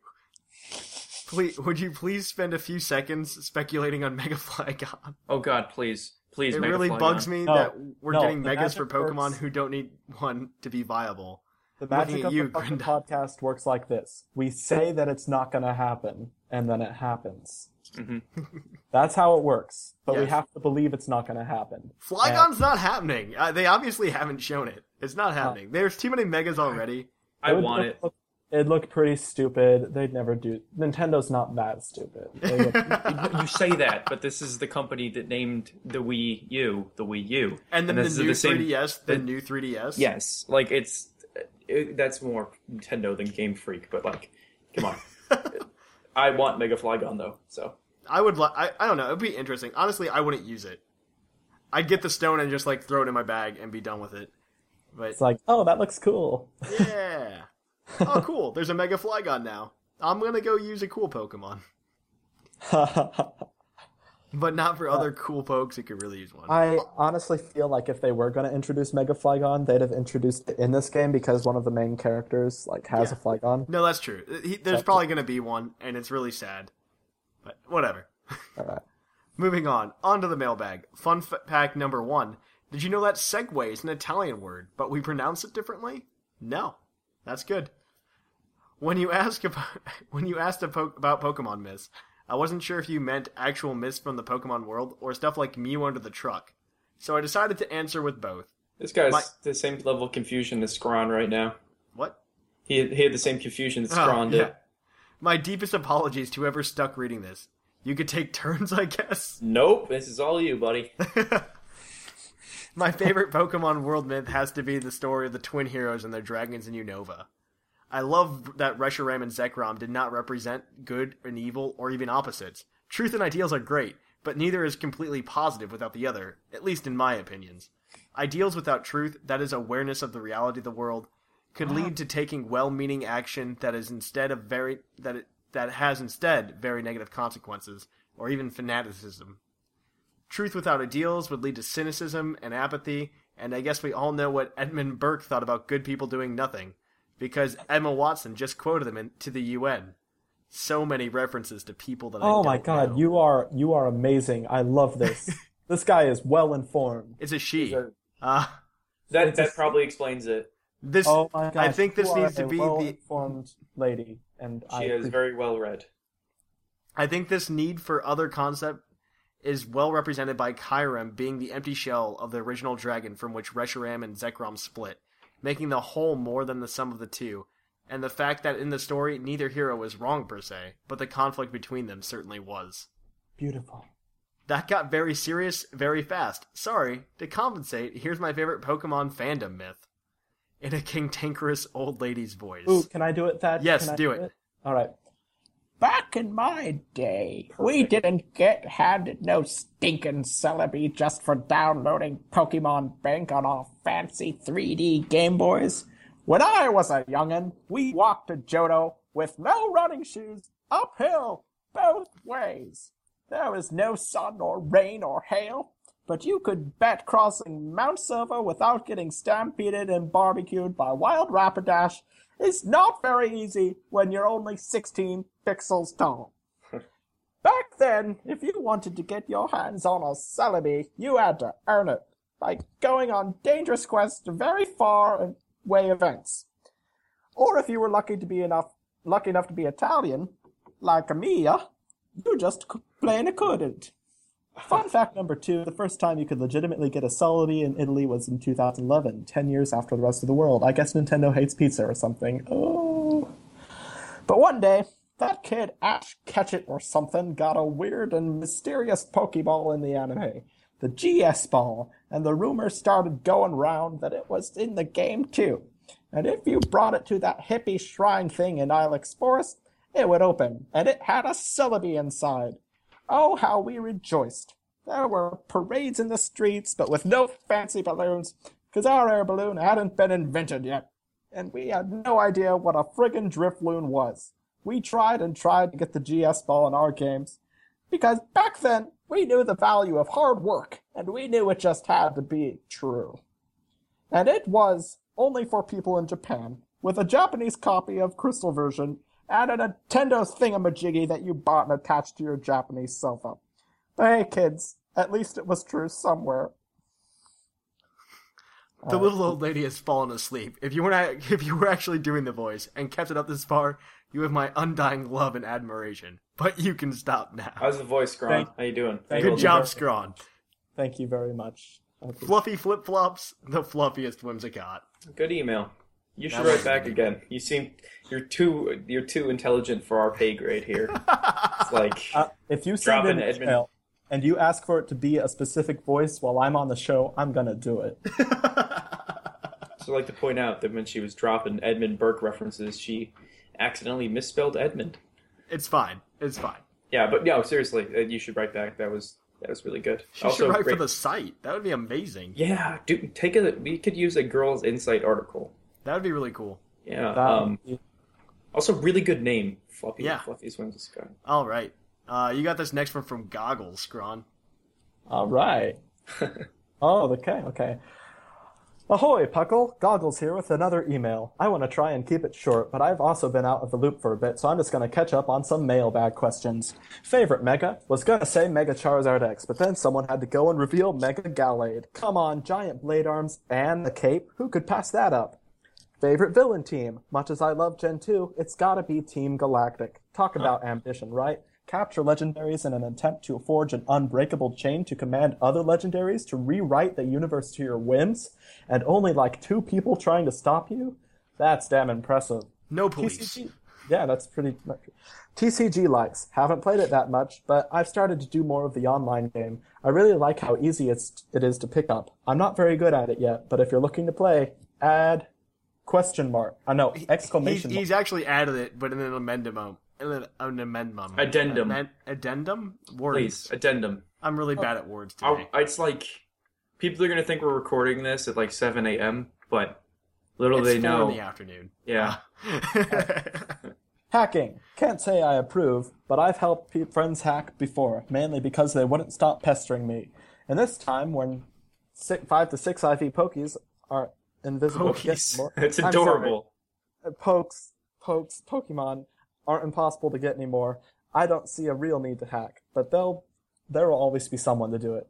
Please, would you please spend a few seconds speculating on Mega Flygon? oh god, please, please. It Mega really Flygon. bugs me No, that we're no, getting megas for Pokemon works- who don't need one to be viable. The Looking magic at of you, the fucking Grinda. podcast works like this: we say that it's not going to happen, and then it happens. Mhm. That's how it works. But we have to believe it's not going to happen. Flygon's not happening. Uh, they obviously haven't shown it. It's not happening. There's too many megas already. I would want it. look- It'd look pretty stupid. They'd never do. Nintendo's not that stupid. They would- you say that, but this is the company that named the Wii U the Wii U, And then this the is new same- 3DS, the the- new 3DS. Yes, like it's it, that's more Nintendo than Game Freak, but like, come on. I want Mega Flygon though, so I would. Li- I. I don't know. It'd be interesting. Honestly, I wouldn't use it. I'd get the stone and just like throw it in my bag and be done with it. But it's like, oh, that looks cool. yeah. Oh, cool. There's a Mega Flygon now. I'm gonna go use a cool Pokemon. but not for uh, other cool pokes. It could really use one. I honestly feel like if they were going to introduce Mega Flygon, they'd have introduced it in this game because one of the main characters like has Yeah. a Flygon. no, that's true. Uh, he, there's probably going to be one, and it's really sad. But whatever. Alright. Moving on, onto the mailbag. Fun fact number one. Did you know that Segway is an Italian word, but we pronounce it differently? No. That's good. When you ask about, when you asked a po- about Pokemon Miss, I wasn't sure if you meant actual Miss from the Pokemon world or stuff like Mew under the truck. So I decided to answer with both. This guy's My- the same level of confusion as Scron right now. What? He had, he had the same confusion that Oh, Scron yeah. did. My deepest apologies to whoever stuck reading this. You could take turns, I guess. Nope, this is all you, buddy. My favorite Pokemon world myth has to be the story of the twin heroes and their dragons in Unova. I love that Reshiram and Zekrom did not represent good and evil or even opposites. Truth and ideals are great, but neither is completely positive without the other, at least in my opinions. Ideals without truth, that is awareness of the reality of the world, could ah. lead to taking well-meaning action that is instead of very that it, that has instead very negative consequences or even fanaticism. Truth without ideals would lead to cynicism and apathy, and I guess we all know what Edmund Burke thought about good people doing nothing, because Emma Watson just quoted them in, to the UN. So many references to people that I Oh my god, know. you are you are amazing. I love this. this guy is well informed. It's a she. He's a- Uh, That that probably explains it. this Oh my god. I think this needs to be the well-informed lady, and I She is appreciate- very well read. I think this need for other concept is well represented by Kyurem being the empty shell of the original dragon from which Reshiram and Zekrom split, making the whole more than the sum of the two, and the fact that in the story neither hero was wrong per se, but the conflict between them certainly was. beautiful. That got very serious very fast. Sorry, to compensate, here's my favorite Pokemon fandom myth. In a cantankerous old lady's voice. Ooh, can I do it, Thad? Yes, I do it. All right. Back in my day, we didn't get handed no stinking Celebi just for downloading Pokemon Bank on our fancy 3D Game Boys. When I was a youngin', we walked to Johto with no running shoes, uphill, both ways. There was no sun or rain or hail, but you could bet crossing Mount Silver without getting stampeded and barbecued by wild Rapidash is not very easy when you're only 16 pixels tall. Back then, if you wanted to get your hands on a Celebi, you had to earn it by going on dangerous quests to very far away events. Or if you were lucky to be enough lucky enough to be Italian, like Emilia, you just plain couldn't. Fun fact number two, the first time you could legitimately get a Celebi in Italy was in 2011, 10 years after the rest of the world. I guess Nintendo hates pizza or something. Oh. But one day, that kid Ash Ketchum or something got a weird and mysterious Pokeball in the anime, the GS Ball, and the rumor started going round that it was in the game too. And if you brought it to that hippie shrine thing in Ilex Forest, it would open, and it had a Celebi inside. Oh, how we rejoiced. There were parades in the streets, but with no fancy balloons, because our air balloon hadn't been invented yet. And we had no idea what a friggin' Drifloon was. We tried and tried to get the GS ball in our games, because back then we knew the value of hard work, and we knew it just had to be true. And it was only for people in Japan, with a Japanese copy of Crystal version and a Nintendo thingamajiggy that you bought and attached to your Japanese cell phone. But hey, kids, at least it was true somewhere. The little old lady has fallen asleep. If you were not, if you were actually doing the voice and kept it up this far, you have my undying love and admiration. But you can stop now. How's the voice, Scron? Thank- How you doing? thank Good you. job, Scron. Thank you very much. Fluffy flip flops, the fluffiest whimsicott. Good email. You should That write back good. again. You seem you're too you're too intelligent for our pay grade here. it's like Uh, if you Drop send in in an Edmund. email and you ask for it to be a specific voice while I'm on the show, I'm gonna do it. so I'd like to point out that when she was dropping Edmund Burke references, she accidentally misspelled Edmund. It's fine. It's fine. Yeah, but no, seriously, uh, you should write back. That was that was really good. She should write for the site. That would be amazing. Yeah, dude, take a. We could use a girls' insight article. That would be really cool. Yeah. That- Um. Also, really good name, Fluffy. Yeah. Fluffy's wings of sky. All right. Uh, you got this next one from Goggles, Scron. All right. oh, okay, okay. Ahoy, Puckle! Goggles here with another email. I want to try and keep it short, but I've also been out of the loop for a bit, so I'm just going to catch up on some mailbag questions. Favorite Mega? Was going to say Mega Charizard X, but then someone had to go and reveal Mega Gallade. Come on, giant blade arms and the cape. Who could pass that up? Favorite villain team? Much as I love Gen 2, it's gotta be Team Galactic. Talk about ambition, right? Capture legendaries in an attempt to forge an unbreakable chain to command other legendaries to rewrite the universe to your whims, and only like two people trying to stop you? That's damn impressive. No police. TCG, yeah, that's pretty much. TCG likes. Haven't played it that much, but I've started to do more of the online game. I really like how easy it's, it is to pick up. I'm not very good at it yet, but if you're looking to play, add question mark. I know He's, exclamation mark. he's actually added it, but in an amendment. In an, an amendment. Addendum. Amen- addendum? Words. Please, addendum. I'm really oh, bad at words today. I, it's like people are gonna think we're recording this at like 7 a.m., but little it's they four know. in the afternoon. yeah. Hacking. Can't say I approve, but I've helped pe- friends hack before, mainly because they wouldn't stop pestering me. And this time, when six, five to six IV Pokies are invisible, Pokies. more- It's adorable. Uh, Pokes, pokes, Pokemon aren't impossible to get anymore. I don't see a real need to hack, but they'll, there will always be someone to do it.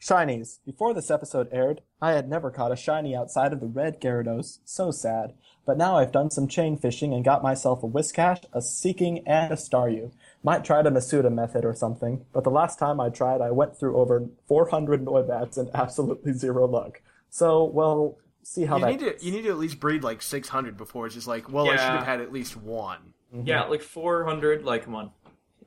Shinies. Before this episode aired, I had never caught a shiny outside of the red Gyarados. So sad. But now I've done some chain fishing and got myself a Whiscash, a Seaking, and a Staryu. Might try the Masuda method or something, but the last time I tried, I went through over 400 Noibats and absolutely zero luck. So, well, see how you that need to you need to at least breed like 600 before it's just like, well, I should have had at least one. Yeah, like 400. Like, come on.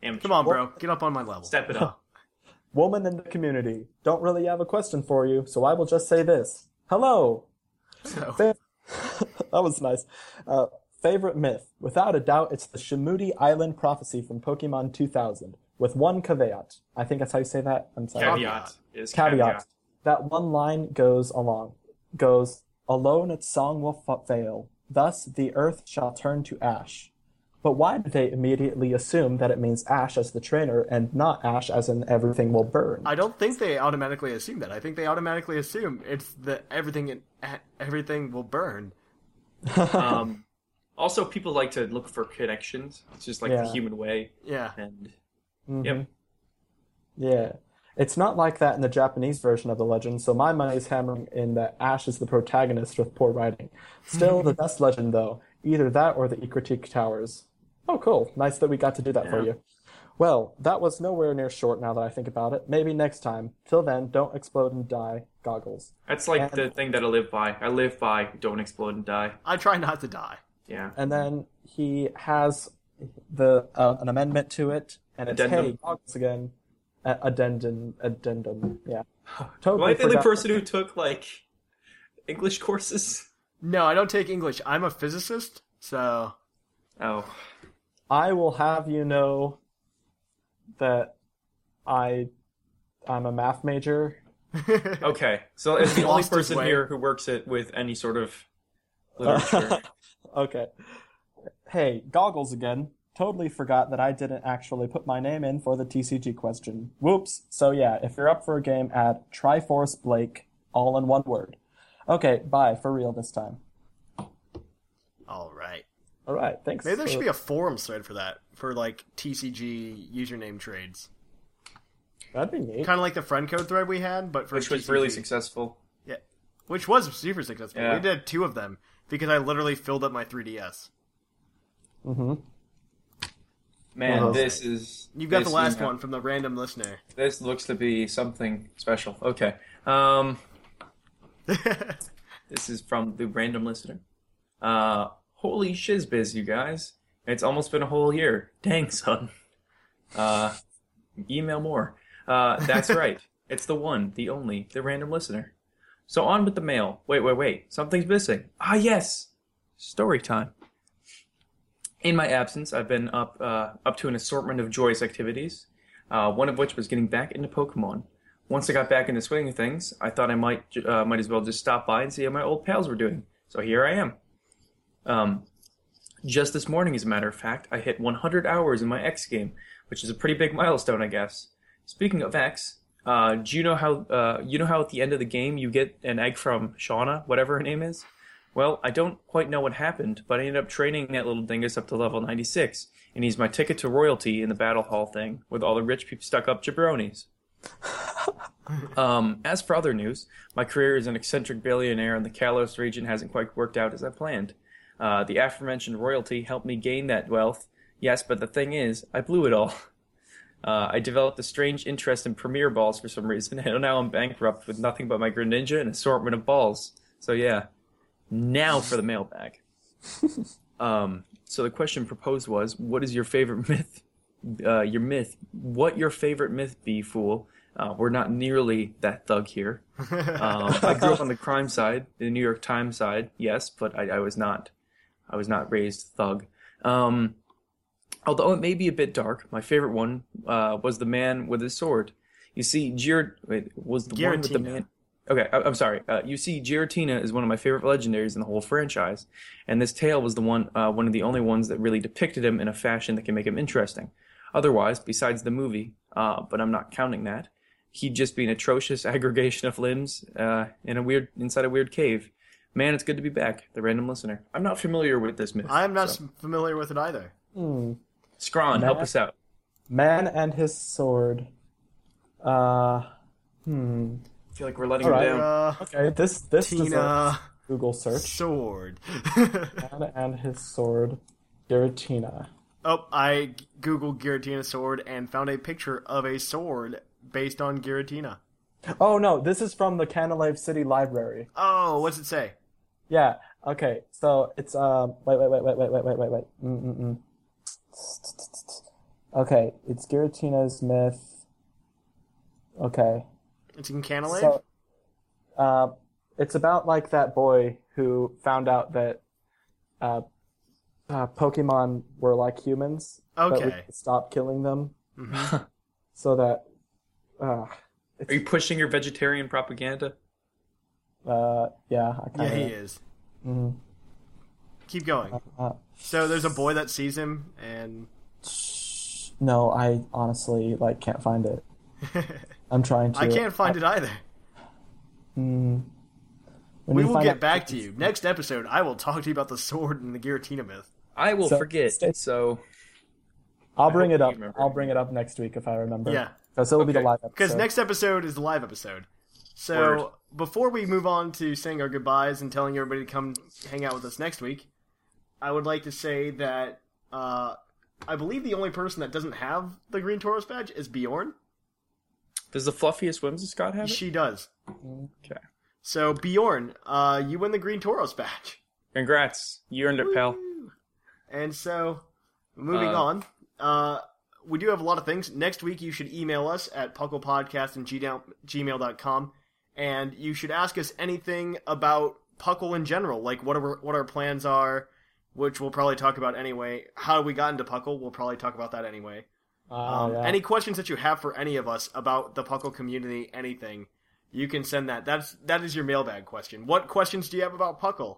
Amateur. Come on, bro, get up on my level. Step it up. woman in the community. Don't really have a question for you, so I will just say this. Hello. So, Fa- that was nice. Uh, favorite myth? Without a doubt, it's the Shamouti Island prophecy from Pokemon 2000, with one caveat. I think that's how you say that. I'm sorry. Caveat. Is Caveat. That one line goes along, goes, alone its song will fa- fail. Thus the earth shall turn to ash. But why did they immediately assume that it means ash as the trainer and not ash as in everything will burn? I don't think they automatically assume that. I think they automatically assume it's that everything in, everything will burn. Um, also, people like to look for connections. It's just like Yeah. the human way. Yeah. And Mhm. yep. Yeah. It's not like that in the Japanese version of the legend, so my money is hammering in that Ash is the protagonist with poor writing. Still, the best legend, though. Either that or the Ecruteak Towers. Oh, cool. Nice that we got to do that for you. Well, that was nowhere near short now that I think about it. Maybe next time. Till then, don't explode and die. Goggles. That's like And- the thing that I live by. I live by don't explode and die. I try not to die. Yeah. And then he has the uh, an amendment to it, and it's Addendum. hey, Goggles again. A- addendum. Addendum. Yeah. Am I Totally the only person who took like English courses? No, I don't take English. I'm a physicist, so Oh. I will have you know that I I'm a math major. Okay. So it's the only person here who works it with any sort of literature. okay. Hey, goggles again. Totally forgot that I didn't actually put my name in for the TCG question. Whoops. So yeah, if you're up for a game, add Triforce Blake, all in one word. Okay, bye for real this time. all right. All right, thanks. Maybe there for- should be a forum thread for that for like TCG username trades, That'd be neat. kind of like the friend code thread we had, but for which was really successful. Yeah, which was super successful. Yeah. We did two of them because I literally filled up my 3ds. Mm-hmm. Man, Wow. this is You've got the last one from the random listener. This looks to be something special. Okay. Um this is from the random listener. Uh holy shizbiz, you guys. It's almost been a whole year. Dang, son. Uh email more. Uh that's right. It's the one, the only, the random listener. So on with the mail. Wait, wait, wait. Something's missing. Ah yes. Story time. In my absence, I've been up uh, up to an assortment of joyous activities. Uh, one of which was getting back into Pokemon. Once I got back into swing of things, I thought I might uh, might as well just stop by and see how my old pals were doing. So here I am. Um, Just this morning, as a matter of fact, I hit 100 hours in my X game, which is a pretty big milestone, I guess. Speaking of X, uh, do you know how uh, you know how at the end of the game you get an egg from Shauna, whatever her name is? Well, I don't quite know what happened, but I ended up training that little dingus up to level 96, and he's my ticket to royalty in the battle hall thing with all the rich people stuck up jabronis. um, as for other news, my career as an eccentric billionaire in the Kalos region hasn't quite worked out as I planned. Uh, the aforementioned royalty helped me gain that wealth, yes, but the thing is, I blew it all. Uh, I developed a strange interest in premier balls for some reason, and now I'm bankrupt with nothing but my Greninja and assortment of balls. So yeah, now for the mailbag. um, so the question proposed was, what is your favorite myth? Uh, your myth. What your favorite myth be, fool? Uh, we're not nearly that thug here. Um, I grew up on the crime side, the New York Times side, yes, but I, I was not. I was not raised thug. Um, although it may be a bit dark, my favorite one uh, was the man with his sword. You see, Gir wait, was the one with the man. Okay, I, I'm sorry. Uh, you see, Giratina is one of my favorite legendaries in the whole franchise, and this tale was the one, uh, one of the only ones that really depicted him in a fashion that can make him interesting. Otherwise, besides the movie, uh, but I'm not counting that, he'd just be an atrocious aggregation of limbs uh, in a weird inside a weird cave. Man, it's good to be back. The random listener. I'm not familiar with this myth. I'm not so- familiar with it either. Scron, help us out. Man and his sword. Uh, hmm. I feel like we're letting All him down. Uh, Okay, this this deserves Tina Google search. sword. Man and his sword. Giratina. oh, I googled Giratina sword and found a picture of a sword based on Giratina. Oh no, this is from the Canalave City Library. Oh, what's it say? Yeah. Okay. So it's um. Wait. Wait. Wait. Wait. Wait. Wait. Wait. Wait. Wait. Mm. Mm. mm. Okay. It's Giratina's myth. Okay. It's in Canalave. So, uh, it's about like that boy who found out that uh, uh, Pokemon were like humans, but we Okay. stop killing them, Mm-hmm. so that uh, Are you pushing your vegetarian propaganda? uh, yeah, I yeah, kind of he is. Mhm. Keep going. Uh, So there's a boy that sees him, and no, I honestly like can't find it. I'm trying to. I can't find it either. Mm. We will get out- back to you next episode. I will talk to you about the sword and the Giratina myth. I will So, forget. stay- So I'll bring it up. remember. I'll bring it up next week if I remember. Yeah. because it'll be the live episode. Because next episode is the live episode. So Word. before we move on to saying our goodbyes and telling everybody to come hang out with us next week, I would like to say that uh, I believe the only person that doesn't have the Green Tauros badge is Bjorn. Does the fluffiest Whimsicott have it? She does. Okay. So Bjorn, uh, you win the Green Tauros badge. Congrats. You earned it, pal. And so, moving Uh, on, uh, we do have a lot of things. Next week, you should email us at pucklepodcast and gmail.com, and you should ask us anything about Puckle in general, like what our, what our plans are, which we'll probably talk about anyway. How we got into Puckle, we'll probably talk about that anyway. Ah, Um, yeah. Any questions that you have for any of us about the Puckle community, anything, you can send that. That's that is your mailbag question. What questions do you have about Puckle?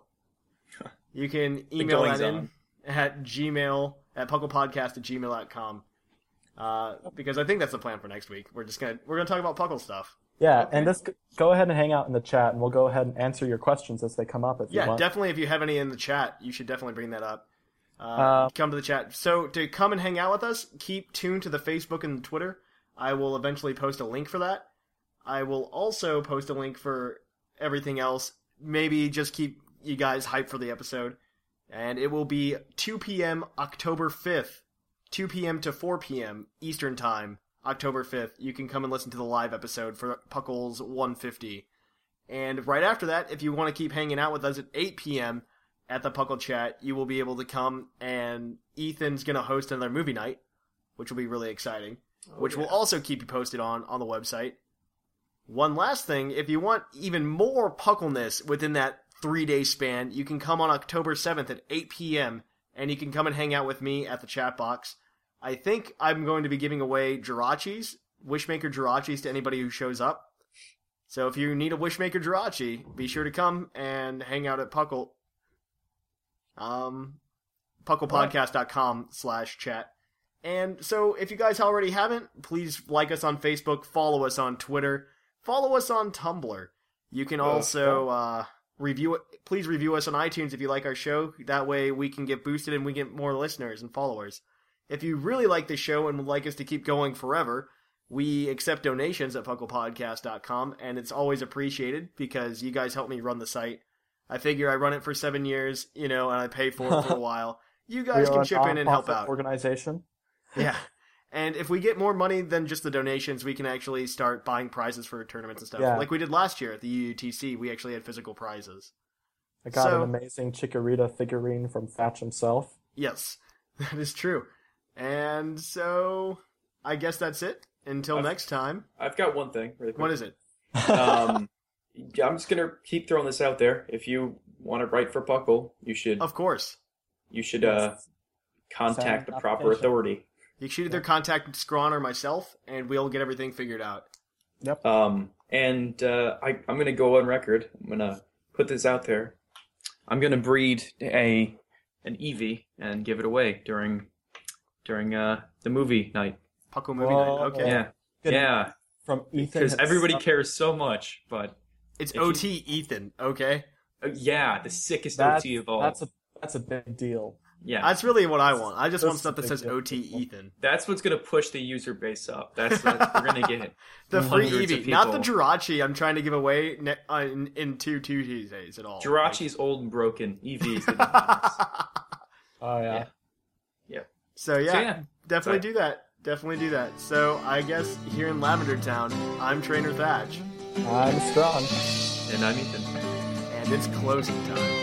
You can email that in at gmail at pucklepodcast at gmail.com. Uh, because I think that's the plan for next week. We're just gonna we're gonna talk about Puckle stuff. yeah, and just go ahead and hang out in the chat, and we'll go ahead and answer your questions as they come up. If you Yeah, want. definitely. If you have any in the chat, you should definitely bring that up. Uh, Uh, come to the chat. So to come and hang out with us, keep tuned to the Facebook and Twitter. I will eventually post a link for that. I will also post a link for everything else. Maybe just keep you guys hyped for the episode. And it will be 2 p.m. October 5th, 2 p.m. to 4 p.m. Eastern Time, October 5th. You can come and listen to the live episode for Puckles 150. And right after that, if you want to keep hanging out with us at 8 p.m. at the Puckle Chat, you will be able to come and Ethan's going to host another movie night, which will be really exciting, oh, which we'll also keep you posted on on the website. One last thing, if you want even more Puckleness within that three day span, you can come on October 7th at 8 p.m. and you can come and hang out with me at the chat box. I think I'm going to be giving away Jirachis, Wishmaker Jirachis to anybody who shows up. So if you need a Wishmaker Jirachi, be sure to come and hang out at Puckle. Um, pucklepodcast.com slash chat. And so if you guys already haven't, please like us on Facebook, follow us on Twitter, follow us on Tumblr. You can also uh, review it. Please review us on iTunes if you like our show. That way we can get boosted and we get more listeners and followers. If you really like the show and would like us to keep going forever, we accept donations at pucklepodcast.com, and it's always appreciated because you guys help me run the site. I figure I run it for seven years, you know, and I pay for it for a while. You guys can chip in and help out. Organization. Yeah. And if we get more money than just the donations, we can actually start buying prizes for tournaments and stuff. Yeah. Like we did last year at the UUTC, we actually had physical prizes. I got So- an amazing Chikorita figurine from Thatch himself. Yes, that is true. And so I guess that's it. Until I've- next time. I've got one thing really quick. What is it? um, yeah, I'm just gonna keep throwing this out there. If you want to write for Puckle, you should Of course. you should uh, contact the proper authority. You should either contact Scron or myself, and we'll get everything figured out. Yep. Um, and uh, I, I'm gonna go on record. I'm gonna put this out there. I'm gonna breed a an Eevee and give it away during during uh, the movie night. Puckle movie Whoa. night. Okay. Yeah, Good. yeah, From Ethan. because everybody himself. cares so much. But It's If you- OT Ethan, okay? uh, yeah, the sickest That's, OT of all. that's a that's a big deal. yeah, That's really what I want. I just want stuff that a big says deal. OT Ethan. That's what's gonna push the user base up. That's, that's we're gonna get. The free Hundreds Eevee, not the people. Jirachi I'm trying to give away ne- uh, in, in two Tuesdays at all. Jirachi's old and broken. EVs. the Oh yeah. Yeah. So yeah, So, yeah. definitely Sorry. do that. Definitely do that. So I guess here in Lavender Town, I'm Trainer Thatch, I'm strong. and I'm Ethan. and it's closing time.